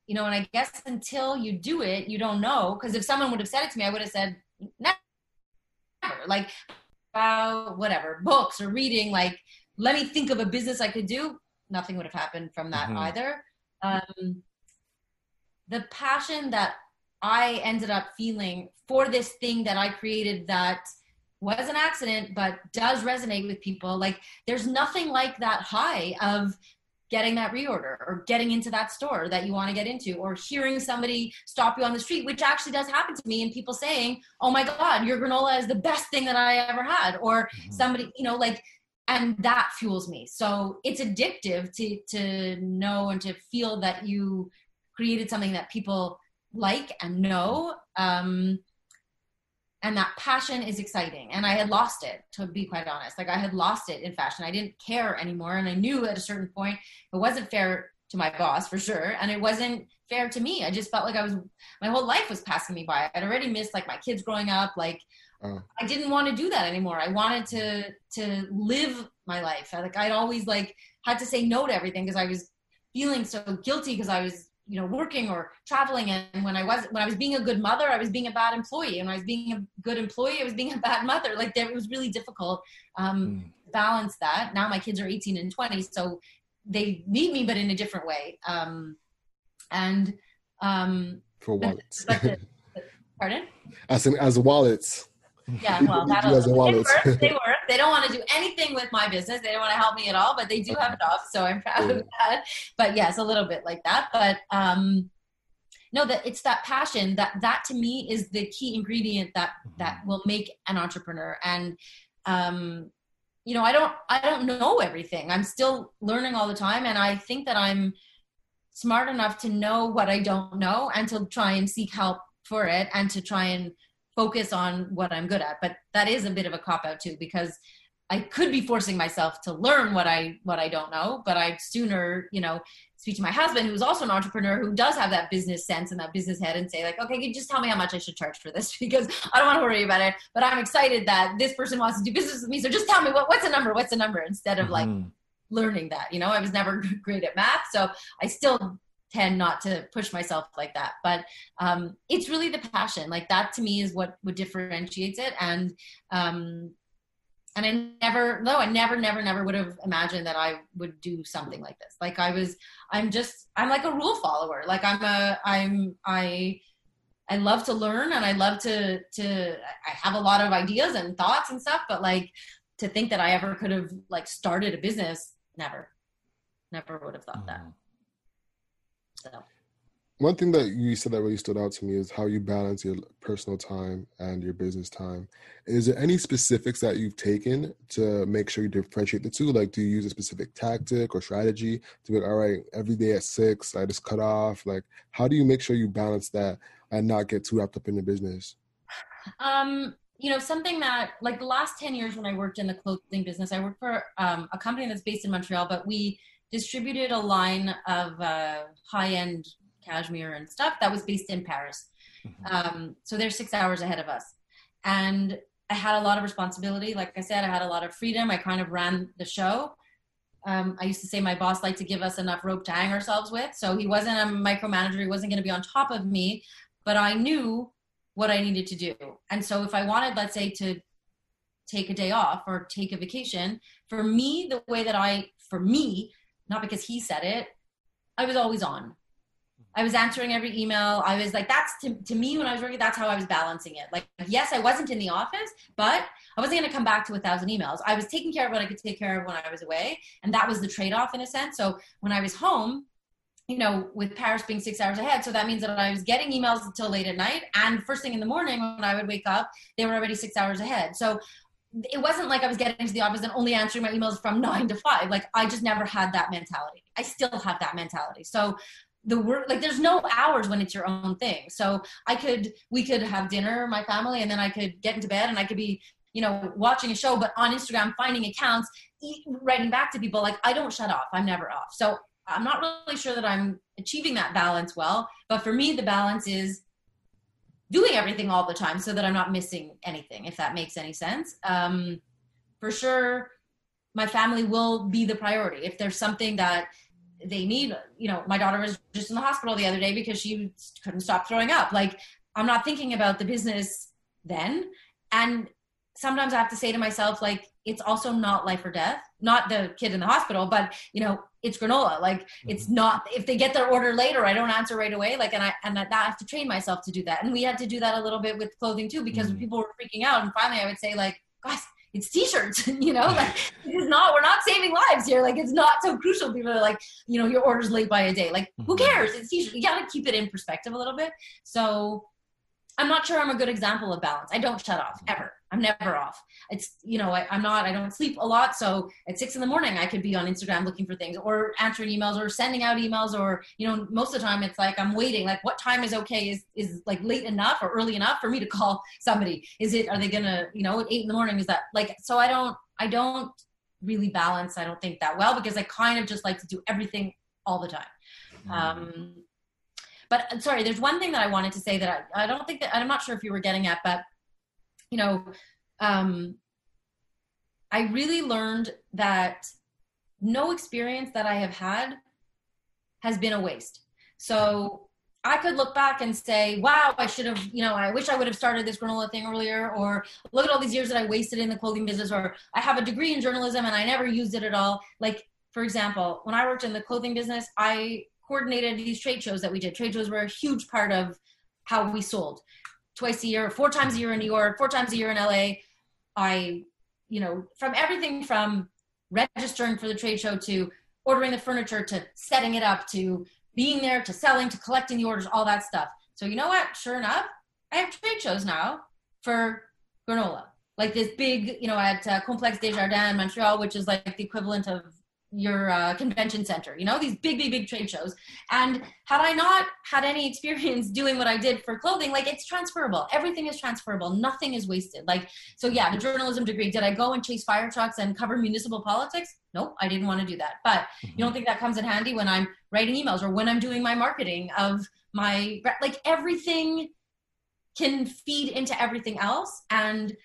you know, and I guess until you do it, you don't know. Because if someone would have said it to me, I would have said, never. Like, uh, whatever, books or reading, like, let me think of a business I could do. Nothing would have happened from that mm-hmm. either. Um, the passion that I ended up feeling for this thing that I created that was an accident but does resonate with people like there's nothing like that high of getting that reorder or getting into that store that you want to get into or hearing somebody stop you on the street which actually does happen to me and people saying oh my god your granola is the best thing that i ever had or mm-hmm. somebody you know like and that fuels me so it's addictive to to know and to feel that you created something that people like and know um and that passion is exciting. And i had lost it to be quite honest. Like i had lost it in fashion. I didn't care anymore. And i knew at a certain point it wasn't fair to my boss for sure. And it wasn't fair to me. I just felt like i was my whole life was passing me by. I'd already missed like my kids growing up. Like uh. i didn't want to do that anymore. I wanted to to live my life. Like i'd always like had to say no to everything because i was feeling so guilty because i was you know working or traveling. And when i was when i was being a good mother i was being a bad employee. And when i was being a good employee i was being a bad mother. Like there, it was really difficult um mm. balance that. Now my kids are 18 and 20 so they need me but in a different way. Um and um for wallets. (laughs) pardon? As in as wallets yeah, well, (laughs) that'll, work. They work. They don't want to do anything with my business. They don't want to help me at all, but they do have jobs, so I'm proud of that. But yes, a little bit like that. But um, no, that it's that passion that that to me is the key ingredient that that mm-hmm. will make an entrepreneur. And um, you know, I don't I don't know everything. I'm still learning all the time, and I think that I'm smart enough to know what I don't know and to try and seek help for it and to try and focus on what I'm good at. But that is a bit of a cop out too, because I could be forcing myself to learn what I what I don't know, but I'd sooner, you know, speak to my husband, who's also an entrepreneur, who does have that business sense and that business head, and say like, okay, you just tell me how much I should charge for this (laughs) because I don't want to worry about it. But I'm excited that this person wants to do business with me, so just tell me what what's a number, what's a number, instead of like mm-hmm. learning that. You know, I was never (laughs) great at math, so I still tend not to push myself like that. But um, it's really the passion. Like that to me is what what differentiates it. And um, and i never no i never never never would have imagined that i would do something like this. Like i was i'm just i'm like a rule follower. Like i'm a i'm i i love to learn and i love to to i have a lot of ideas and thoughts and stuff. But like to think that i ever could have like started a business never never would have thought mm. that so one thing that you said that really stood out to me is how you balance your personal time and your business time. Is there any specifics that you've taken to make sure you differentiate the two? Like, do you use a specific tactic or strategy to be like, all right, every day at six, I just cut off? Like, how do you make sure you balance that and not get too wrapped up in the business? Um, you know, something that like the last 10 years when I worked in the clothing business, I worked for um, a company that's based in Montreal, but we distributed a line of uh, high end cashmere and stuff that was based in Paris. Mm-hmm. Um, so they're six hours ahead of us. And I had a lot of responsibility. Like I said, I had a lot of freedom. I kind of ran the show. Um, I used to say my boss liked to give us enough rope to hang ourselves with. So he wasn't a micromanager. He wasn't going to be on top of me, but I knew what I needed to do. And so if I wanted, let's say, to take a day off or take a vacation, for me, the way that I, for me, not because he said it, I was always on. I was answering every email. I was like, that's to, to me when I was working, that's how I was balancing it. Like, yes, I wasn't in the office, but I wasn't going to come back to a thousand emails. I was taking care of what I could take care of when I was away. And that was the trade off in a sense. So when I was home, you know, with Paris being six hours ahead. So that means that I was getting emails until late at night. And first thing in the morning when I would wake up, they were already six hours ahead. So it wasn't like I was getting to the office and only answering my emails from (laughs) nine to five. Like I just never had that mentality. I still have that mentality. So the work like there's no hours when it's your own thing. So I could we could have dinner, my family, and then I could get into bed and I could be you know watching a show but on instagram finding accounts writing back to people like i don't shut off i'm never off so i'm not really sure that i'm achieving that balance well but for me the balance is doing everything all the time so that I'm not missing anything, if that makes any sense. Um, for sure, my family will be the priority. If there's something that they need, you know, my daughter was just in the hospital the other day because she couldn't stop throwing up. Like, I'm not thinking about the business then. And sometimes I have to say to myself, like, it's also not life or death. Not the kid in the hospital, but you know, it's granola. Like it's mm-hmm. not if they get their order later, I don't answer right away. Like and I and I have to train myself to do that. And we had to do that a little bit with clothing too, because mm. people were freaking out. And finally I would say, like, guys, it's t-shirts, (laughs) you know, like (laughs) it's not we're not saving lives here. Like it's not so crucial. People are like, you know, your order's late by a day. Like, who mm-hmm. cares? It's t-shirts. You gotta keep it in perspective a little bit. So I'm not sure I'm a good example of balance. I don't shut off ever. I'm never off. It's, you know, I, am not, I don't sleep a lot. So at six in the morning, I could be on Instagram looking for things or answering emails or sending out emails or, you know, most of the time it's like I'm waiting, like what time is okay? Is, is like late enough or early enough for me to (laughs) call somebody? Is it, are they going to, you know, at eight in the morning? Is that like, so I don't, I don't really balance. I don't think that well because I kind of just like to do everything all the time. Mm-hmm. Um, but sorry, there's one thing that I wanted to say that I, I don't think that, I'm not sure if you were getting at, but you know, um, I really learned that no experience that I have had has been a waste. So I could look back and say, wow, I should have, you know, I wish I would have started this granola thing earlier, or look at all these years that I wasted in the clothing business, or I have a degree in journalism and I never used it at all. Like, for example, when I worked in the clothing business, I coordinated these trade shows that we did. Trade shows were a huge part of how we sold twice a year, four times a year in New York, four times a year in LA. I, you know, from everything from registering for the trade show to ordering the furniture to setting it up to being there to selling to collecting the orders, all that stuff. So you know what? Sure enough, I have trade shows now for granola. Like this big, you know, at uh, Complexe Desjardins in Montreal, which is like the equivalent of your uh, convention center, you know, these big, big, big trade shows. And had I not had any experience (laughs) doing what I did for clothing, like it's transferable. Everything is transferable. Nothing is wasted. Like, so yeah, the journalism degree, did I go and chase fire trucks and cover municipal politics? Nope, I didn't want to do that. But mm-hmm. you don't think that comes in handy when I'm writing emails or when I'm doing my marketing of my, like everything can feed into everything else. And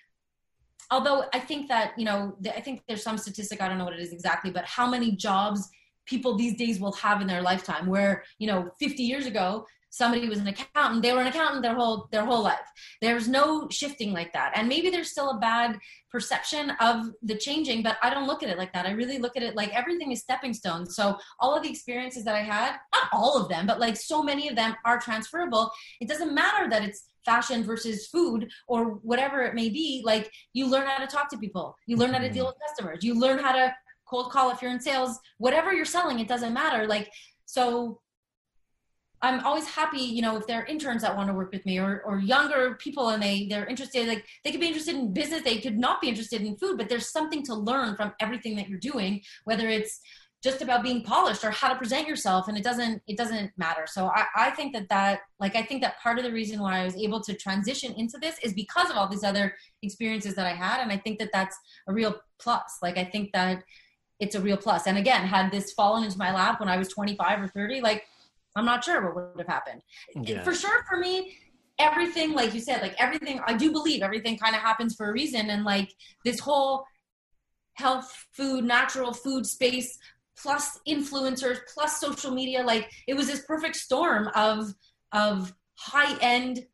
although I think that, you know, I think there's some statistic, I don't know what it is exactly, but how many jobs people these days will have in their lifetime where, you know, 50 years ago, somebody was an accountant they were an accountant their whole their whole life. There's no shifting like that. And maybe there's still a bad perception of the changing but i don't look at it like that. I really look at it like everything is stepping stones. So all of the experiences that i had not all of them but like so many of them are transferable. It doesn't matter that it's fashion versus food or whatever it may be like you learn how to talk to people. You learn how to deal mm-hmm. with customers. You learn how to cold call if you're in sales. Whatever you're selling it doesn't matter. Like so i'm always happy you know if there are interns that want to work with me or, or younger people and they they're interested like they could be interested in business. They could not be interested in food but there's something to learn from everything that you're doing whether it's just about being polished or how to present yourself and it doesn't it doesn't matter so I, I think that that like i think that part of the reason why i was able to transition into this is because of all these other experiences that i had and i think that that's a real plus like i think that it's a real plus. and again had this fallen into my lap when i was 25 or 30 like i'm not sure what would have happened yeah. for sure for me everything like you said like everything i do believe everything kind of happens for a reason and like this whole health food natural food space plus influencers plus social media like it was this perfect storm of of high end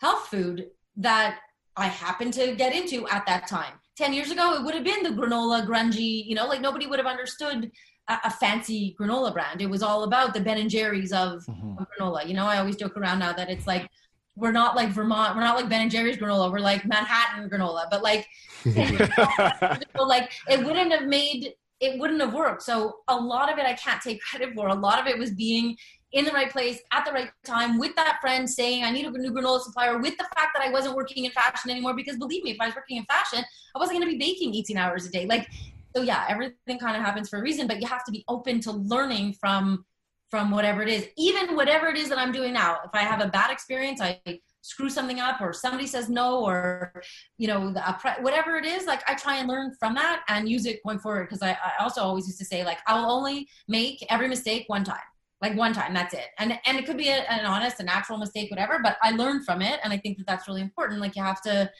health food that i happened to get into at that time 10 years ago it would have been the granola grungy you know like nobody would have understood a, a fancy granola brand. It was all about the Ben and Jerry's of, Mhm. of granola. You know, I always joke around now that it's like we're not like Vermont, we're not like Ben and Jerry's granola, we're like Manhattan granola. But like (laughs) (laughs) so like it wouldn't have made it wouldn't have worked. So a lot of it I can't take (laughs) credit for. A lot of it was being in the right place at the right time with that friend saying I need a new granola supplier with the fact that I wasn't working in fashion anymore because believe me if I was working in fashion I wasn't going to be baking 18 hours a day like so yeah everything kind of happens for a reason but you have to be open to learning from from whatever it is even whatever it is that I'm doing now if I have a bad experience I screw something up or somebody says no or you know the, whatever it is like i try and learn from that and use it going forward because I, I also always used to say like i'll only make every mistake one time like one time that's it. And and it could be a, an honest a natural mistake whatever but i learned from it and i think that that's really important. Like you have to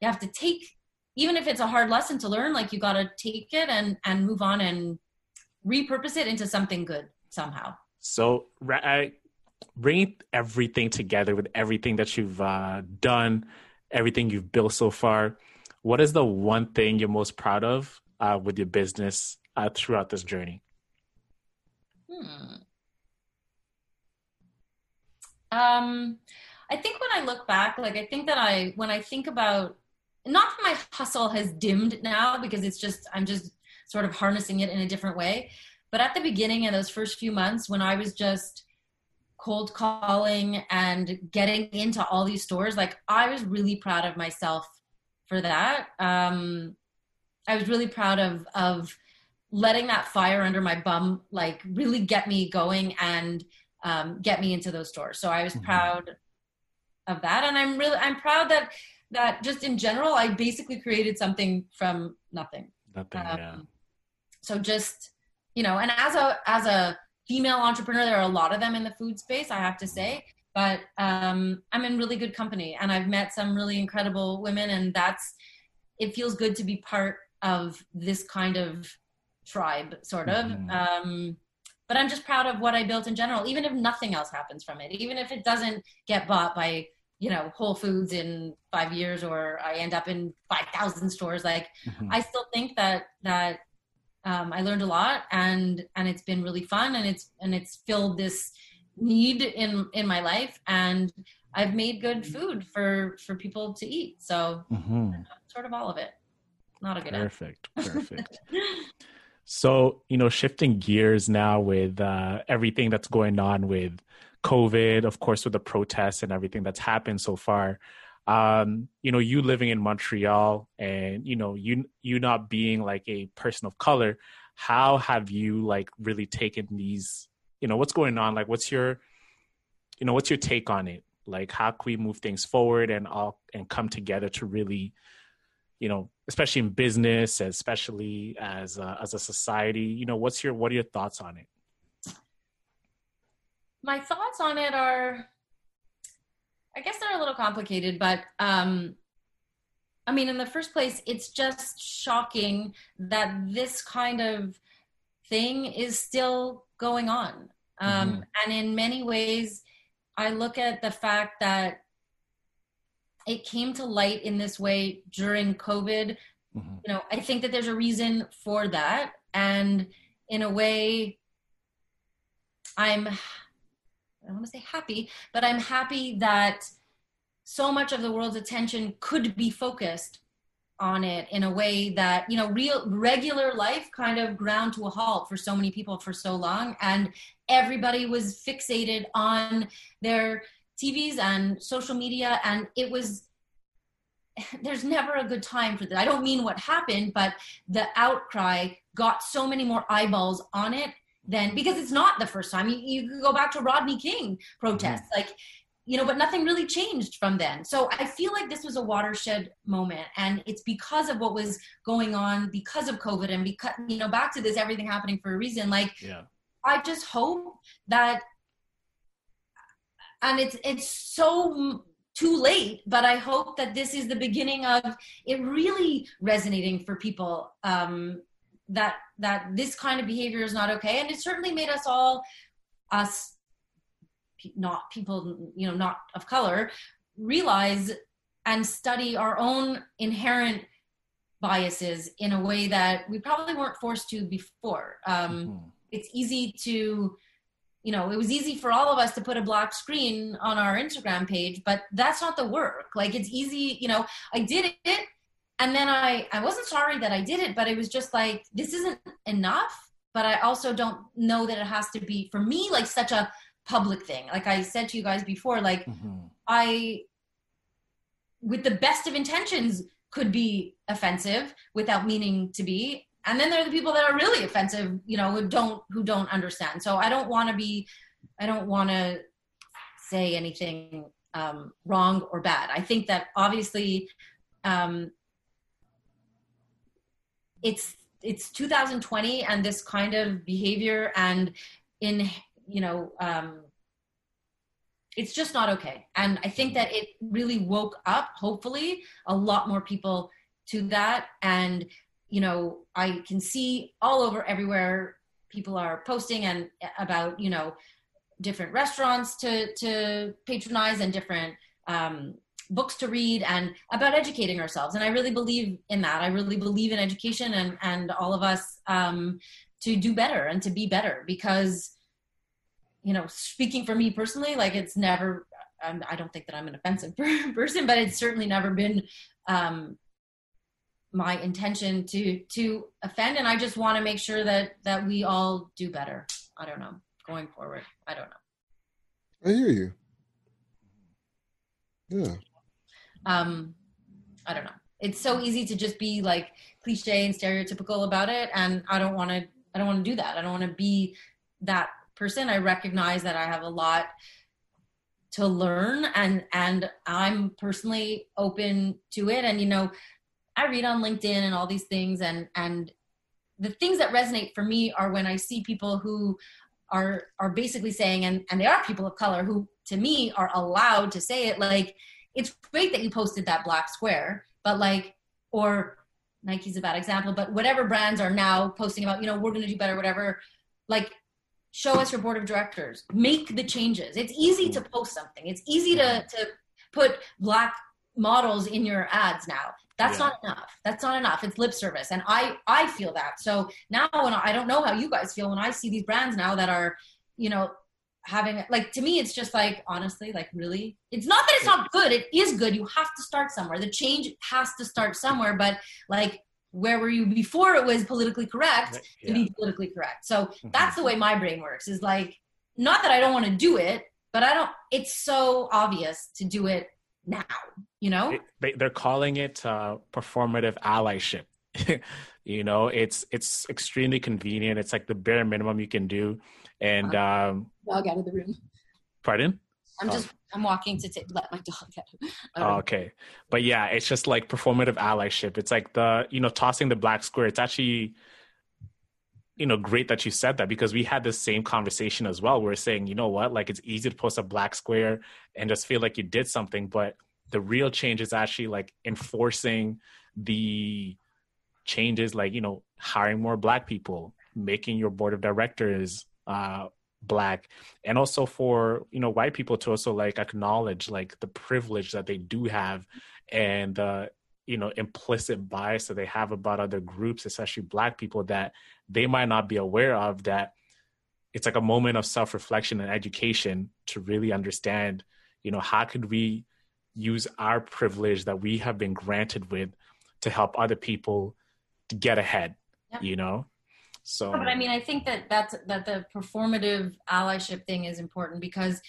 you have to take even if it's a hard lesson to learn like you got to take it and and move on and repurpose it into something good somehow. So, I- bringing everything together with everything that you've uh, done, everything you've built so far, what is the one thing you're most proud of uh, with your business uh, throughout this journey? Hmm. Um, I think when I look back, like I think that I, when I think about, not that my hustle has dimmed now because it's just, I'm just sort of harnessing it in a different way. But at the beginning of those first few months when I was just cold calling and getting into all these stores, like I was really proud of myself for that. Um, I was really proud of, of, letting that fire under my bum like really get me going and um, get me into those stores so i was Mhm. proud of that and i'm really i'm proud that that just in general i basically created something from nothing Nothing. Um, yeah. so just you know and as a as a female entrepreneur there are a lot of them in the food space i have to say but um, i'm in really good company and i've met some really incredible women and that's it feels good to be part of this kind of tribe sort of Mhm. um, but i'm just proud of what i built in general even if nothing else happens from it even if it doesn't get bought by you know whole foods in five years or i end up in 5000 stores like Mhm. I still think that that um, I learned a lot and and it's been really fun and it's and it's filled this need in in my life and I've made good food for for people to eat. So Mhm. sort of all of it. Not a good answer. Perfect. Perfect. (laughs) So, you know, shifting gears now with uh, everything that's going on with COVID, of course, with the protests and everything that's happened so far. Um, you know, you living in Montreal and, you know, you you not being like a person of color, how have you like really taken these, you know, what's going on? Like what's your, you know, what's your take on it? Like how can we move things forward and all and come together to really you know, especially in business, especially as a, as a society. You know, what's your what are your thoughts on it? my thoughts on it are i guess they're a little complicated but um i mean in the first place it's just shocking that this kind of thing is still going on um Mhm. and in many ways i look at the fact that it came to light in this way during covid Mhm. you know i think that there's a reason for that and in a way i'm i want to say happy but i'm happy that so much of the world's attention could be focused on it in a way that you know real regular life kind of ground to a halt for so many people for so long and everybody was fixated on their tvs and social media and it was (laughs) there's never a good time for that. I don't mean what happened, but the outcry got so many more eyeballs on it than because it's not the first time. You, you could go back to Rodney King protests, like, you know, but nothing really changed from then. So I feel like this was a watershed moment, and it's because of what was going on, because of COVID, and because, you know, back to this everything happening for a reason. Like, Yeah. I just hope that, and it's it's so too late, but I hope that this is the beginning of it really resonating for people um, that that this kind of behavior is not okay, and it certainly made us all us not people you know not of color realize and study our own inherent biases in a way that we probably weren't forced to before. Um, Mhm. It's easy to, you know, it was easy for all of us to put a black screen on our Instagram page, but that's not the work. Like it's easy, you know, I did it and then I, I wasn't sorry that I did it, but it was just like, this isn't enough. But I also don't know that it has to be, for me, like such a public thing. Like I said to you guys before, like Mhm. I, with the best of intentions, could be offensive without meaning to be. And then there are the people that are really offensive, you know, who don't who don't understand. So I don't want to be, I don't want to say anything um, wrong or bad. I think that obviously, um, it's it's 2020 and this kind of behavior and in you know um, it's just not okay. And I think that it really woke up, hopefully, a lot more people to that. And, you know, I can see all over everywhere people are posting and about, you know, different restaurants to, to patronize and different um, books to read and about educating ourselves. And I really believe in that. I really believe in education and, and all of us um, to do better and to be better because you know, speaking for me personally, like it's never, I'm, I don't think that I'm an offensive (laughs) person, but it's certainly never been um, my intention to to offend. And I just want to make sure that that we all do better. I don't know, going forward. I don't know. I hear you. Yeah. Um, I don't know. It's so easy to just be like cliche and stereotypical about it, and I don't want to. I don't want to do that. I don't want to be that person. I recognize that I have a lot to learn and and I'm personally open to it and you know I read on LinkedIn and all these things and and the things that resonate for me are when I see people who are are basically saying and and they are people of color who to me are allowed to say it like it's great that you posted that black square but like or Nike's a bad example but whatever brands are now posting about you know we're going to do better whatever like show us your board of directors. Make the changes. It's easy to mm-hmm. post something. It's easy to to put black models in your ads now. That's Yeah. not enough. That's not enough. It's lip service and i i feel that. So now when i I don't know how you guys feel when i see these brands now that are you know having like to me it's just like honestly like really it's not that it's not good it is good you have to start somewhere the change has to start somewhere but like where were you before it was politically correct to be politically correct. So Mhm. that's the way my brain works is like, not that I don't want to do it, but I don't, it's so obvious to do it now, you know? It- they, they're calling it uh, performative allyship (laughs) you know it's it's extremely convenient it's like the bare minimum you can do and um Dog out of the room. pardon? I'm Oh. just, I'm walking to t- let my dog out. Oh, okay. But yeah it's just like performative allyship. It's like the you know tossing the black square. It's actually you know great that you said that because we had the same conversation as well. We are saying you know what? Like it's easy to post a black square and just feel like you did something but the real change is actually like enforcing the changes like you know hiring more black people making your board of directors uh black and also for you know white people to also like acknowledge like the privilege that they do have and uh you know implicit bias that they have about other groups especially black people that they might not be aware of that it's like a moment of self-reflection and education to really understand you know how could we use our privilege that we have been granted with to help other people to get ahead Yep. you know so but I mean, I think that that's that the performative allyship thing is important because,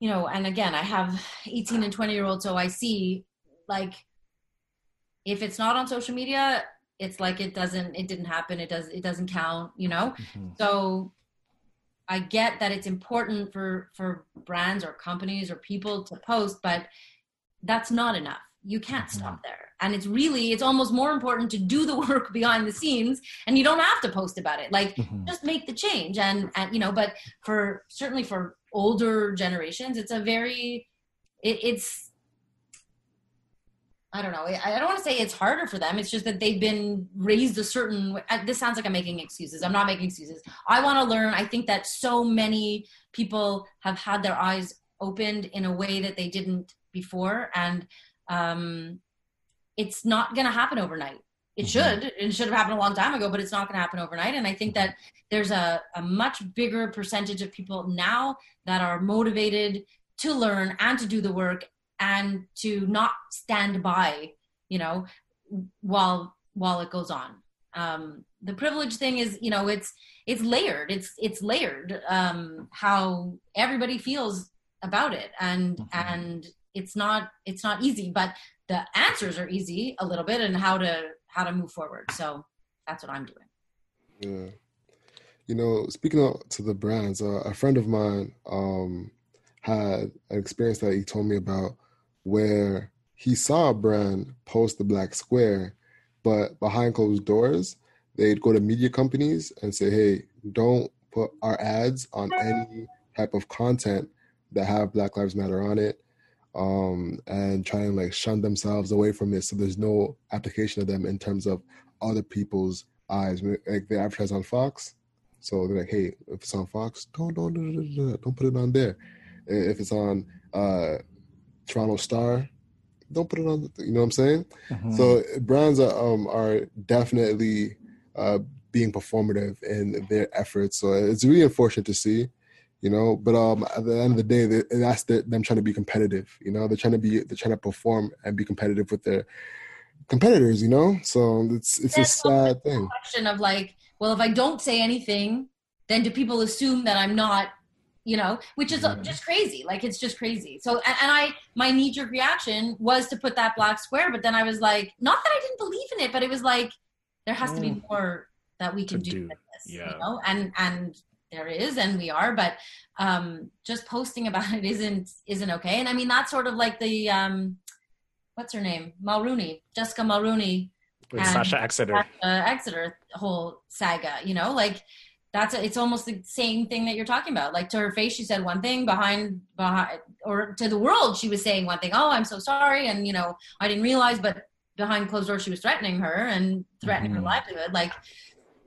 you know, and again, I have 18 and 20 year olds, so I see like if it's not on social media, it's like it doesn't, it didn't happen, it does, it doesn't count, you know. Mhm. So I get that it's important for for brands or companies or people to post, but that's not enough. You can't stop there. And it's really it's almost more important to do the (laughs) work behind the scenes and you don't have to post about it. Like Mhm. just make the change and and you know, but for certainly for older generations, it's a very it, it's I don't know. I don't want to say it's harder for them. It's just that they've been raised a certain way. This sounds like I'm making excuses. I'm not making excuses. I want to learn. I think that so many people have had their eyes opened in a way that they didn't before. And um, it's not going to happen overnight. It mm-hmm. should. It should have happened a long time ago, but it's not going to happen overnight. And I think that there's a, a much bigger percentage of people now that are motivated to learn and to do the work and to not stand by, you know, while while it goes on. Um, the privilege thing is, you know, it's it's layered. It's it's layered. Um, how everybody feels about it, and mm-hmm. and it's not it's not easy, but the answers are easy a little bit, and how to how to move forward. So that's what I'm doing. Yeah. You know, speaking to the brands, uh, a friend of mine um, had an experience that he told me about where he saw a brand post the black square, but behind closed doors, they'd go to media companies and say, hey, don't put our ads on any type of content that have Black Lives Matter on it um, and try and like shun themselves away from it. So there's no application of them in terms of other people's eyes. Like they advertise on Fox, so they're like, hey, if it's on Fox, don't don't don't, don't put it on there. If it's on uh, Toronto Star, don't put it on. You know what I'm saying? Mm-hmm. So brands are um, are definitely uh, being performative in their efforts. So it's really unfortunate to see you know. But um, at the end of the day, that's the, them trying to be competitive. You know, they're trying to be they're trying to perform and be competitive with their competitors. You know, so it's it's a sad thing. Question of like, well, if I don't say anything, then do people assume that I'm not? You know, which is mm-hmm. just crazy. Like it's just crazy. So, and, and I, my knee jerk reaction was to put that black square, but then I was like, not that I didn't believe in it, but it was like, there has to be mm. more that we can do, do. With this, yeah. you know, and and there is and we are but um just posting about it isn't isn't okay. And i mean that's sort of like the um what's her name? Mulroney jessica mulroney with sasha exeter. Sasha exeter whole saga you know? Like that's a, it's almost the same thing that you're talking about. Like to her face she said one thing behind behind or to the world she was saying one thing oh i'm so sorry and you know i didn't realize but behind closed doors she was threatening her and threatening mm-hmm. her livelihood. Like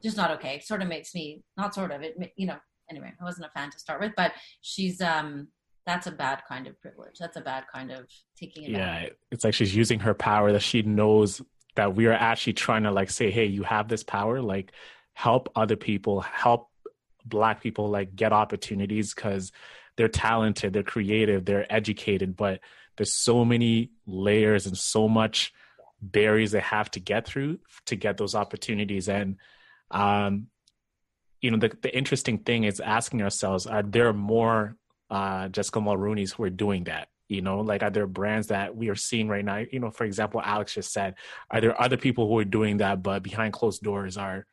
just not okay. Sort of makes me not sort of it. You know. Anyway, I wasn't a fan to start with, but she's um that's a bad kind of privilege. That's a bad kind of taking it. Yeah, it's like she's using her power that she knows that we are actually trying to like say, hey, you have this power, like help other people, help black people like get opportunities because they're talented, they're creative, they're educated, but there's so many layers and so much barriers they have to get through to get those opportunities and um, you know, the, the interesting thing is asking ourselves, are there more uh, Jessica Mulroney's who are doing that? You know, like are there brands that we are seeing right now? You know, for example, Alex just said, are there other people who are doing that, but behind closed doors are,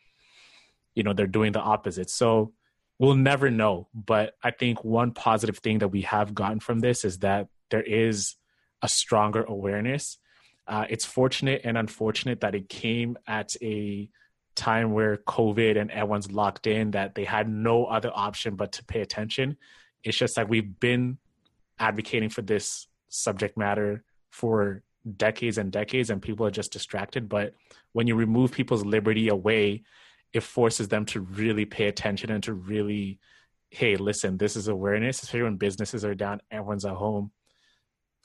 you know, they're doing the opposite. So we'll never know. But I think one positive thing that we have gotten from this is that there is a stronger awareness. Uh, it's fortunate and unfortunate that it came at a time where COVID and everyone's locked in that they had no other option but to pay attention. It's just like we've been advocating for this subject matter for decades and decades and people are just distracted. But when you remove people's liberty away, it forces them to really pay attention and to really, hey, listen, this is awareness, especially when businesses are down, everyone's at home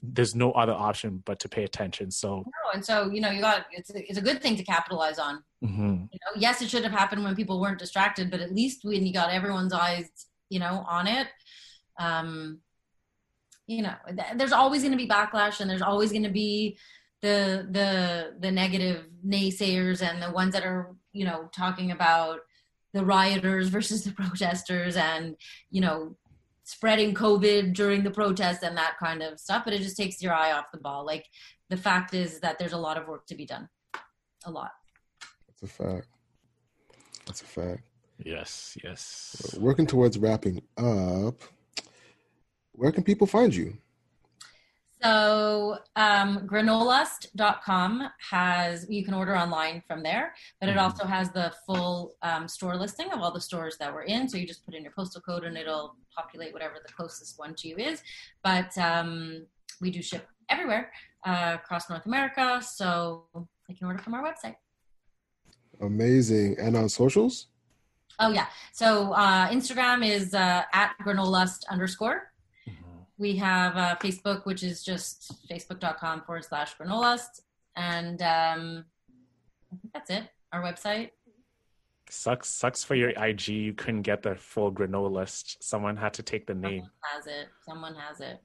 there's no other option but to pay attention. So no, and so you know you got it's a, it's a good thing to capitalize on. Mm-hmm. Know, yes, it should have happened when people weren't distracted, but at least when you got everyone's eyes, you know, on it. Um, you know, th- there's always going to be backlash, and there's always going to be the the the negative naysayers and the ones that are you know talking about the rioters (laughs) versus the protesters and you know spreading COVID during the protest and that kind of stuff, but it just takes your eye off the ball. Like the fact is that there's a lot of work to be done. A lot. That's a fact. That's a fact. Yes, yes. Working towards wrapping up, where can people find you? So um, granolust.com has, you can order online from there, but it mm-hmm. also has the full um, store listing of all the stores that we're in. So you just put in your postal code and it'll populate whatever the closest one to you is. But um, we do ship everywhere uh, across North America. So you can order from our website. Amazing. And on socials? Oh, yeah. So uh, Instagram is uh, at granolust underscore we have uh, Facebook, which is just facebook.com forward slash granolust. and um, I think that's it. Our website. Sucks sucks for your IG. You couldn't get the full granola list. Someone had to take the name. Someone has it. Someone has it.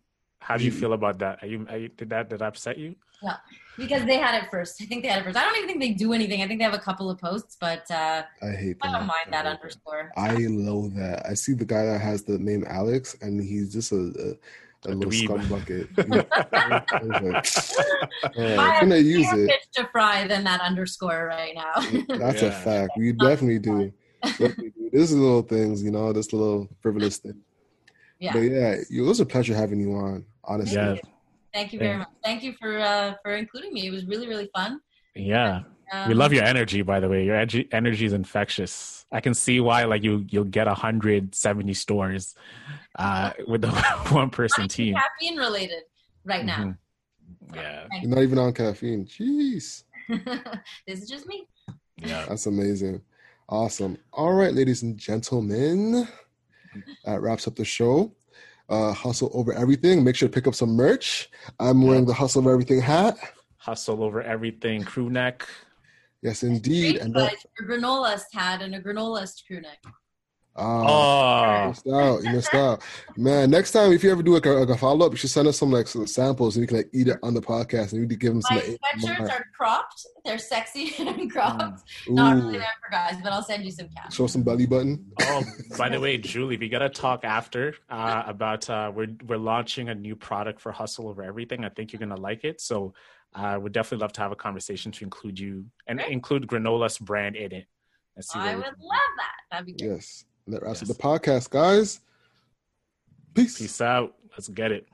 How do you feel about that? Are you, are you did that did that upset you? Yeah. Because they had it first. (laughs) I think they had it first. I don't even think they do anything. I think they have a couple of posts, but uh, I hate I that. don't mind that underscore. I loathe that. I see the guy that has the name Alex, and he's just a, a, a, A little dweeb. scum bucket. (laughs) (laughs) I was like, uh, I I'm gonna have use it. fish to fry than that underscore right now. That's a fact. We definitely do. Definitely do. This is little things, you know, this little frivolous thing. yeah. But yeah, it was a pleasure having you on. Honestly, Yeah. Thank you very Yeah. much. Thank you for uh, for including me. It was really really fun. Yeah. Um, we love your energy, by the way. Your energy, energy is infectious. I can see why, like you, you'll get hundred seventy stores uh, with the (laughs) one person not team. caffeine related right now. Mhm. Yeah, you're not even on caffeine. Jeez, (laughs) this is just me. yeah. that's amazing. Awesome. All right, ladies and gentlemen, that wraps up the show. Uh, hustle over everything. Make sure to pick up some merch. I'm wearing the hustle over everything hat. Hustle over everything. Crew neck. Yes, indeed. And that, But your granolist had and a granolist crew neck. Ah, Oh, missed out. You missed out, man. Next time, if you ever do like a, like a follow up, you should send us some like some samples, and we can like eat it on the podcast, and we can give them some. My like, sweatshirts are cropped. They're sexy (laughs) and Mm. cropped. Ooh, Not really meant for guys, but I'll send you some cash. show some belly button. oh. (laughs) By the way, Julie, we gotta talk after uh, about uh, we're we're launching a new product for Hustle over everything. I think you're gonna like it. So, uh, would definitely love to have a conversation to include you and Great. include Granola's brand in it. And see I would love that. That'd be great. Yes. And that wraps up the podcast, guys. Peace. Peace out. Let's get it.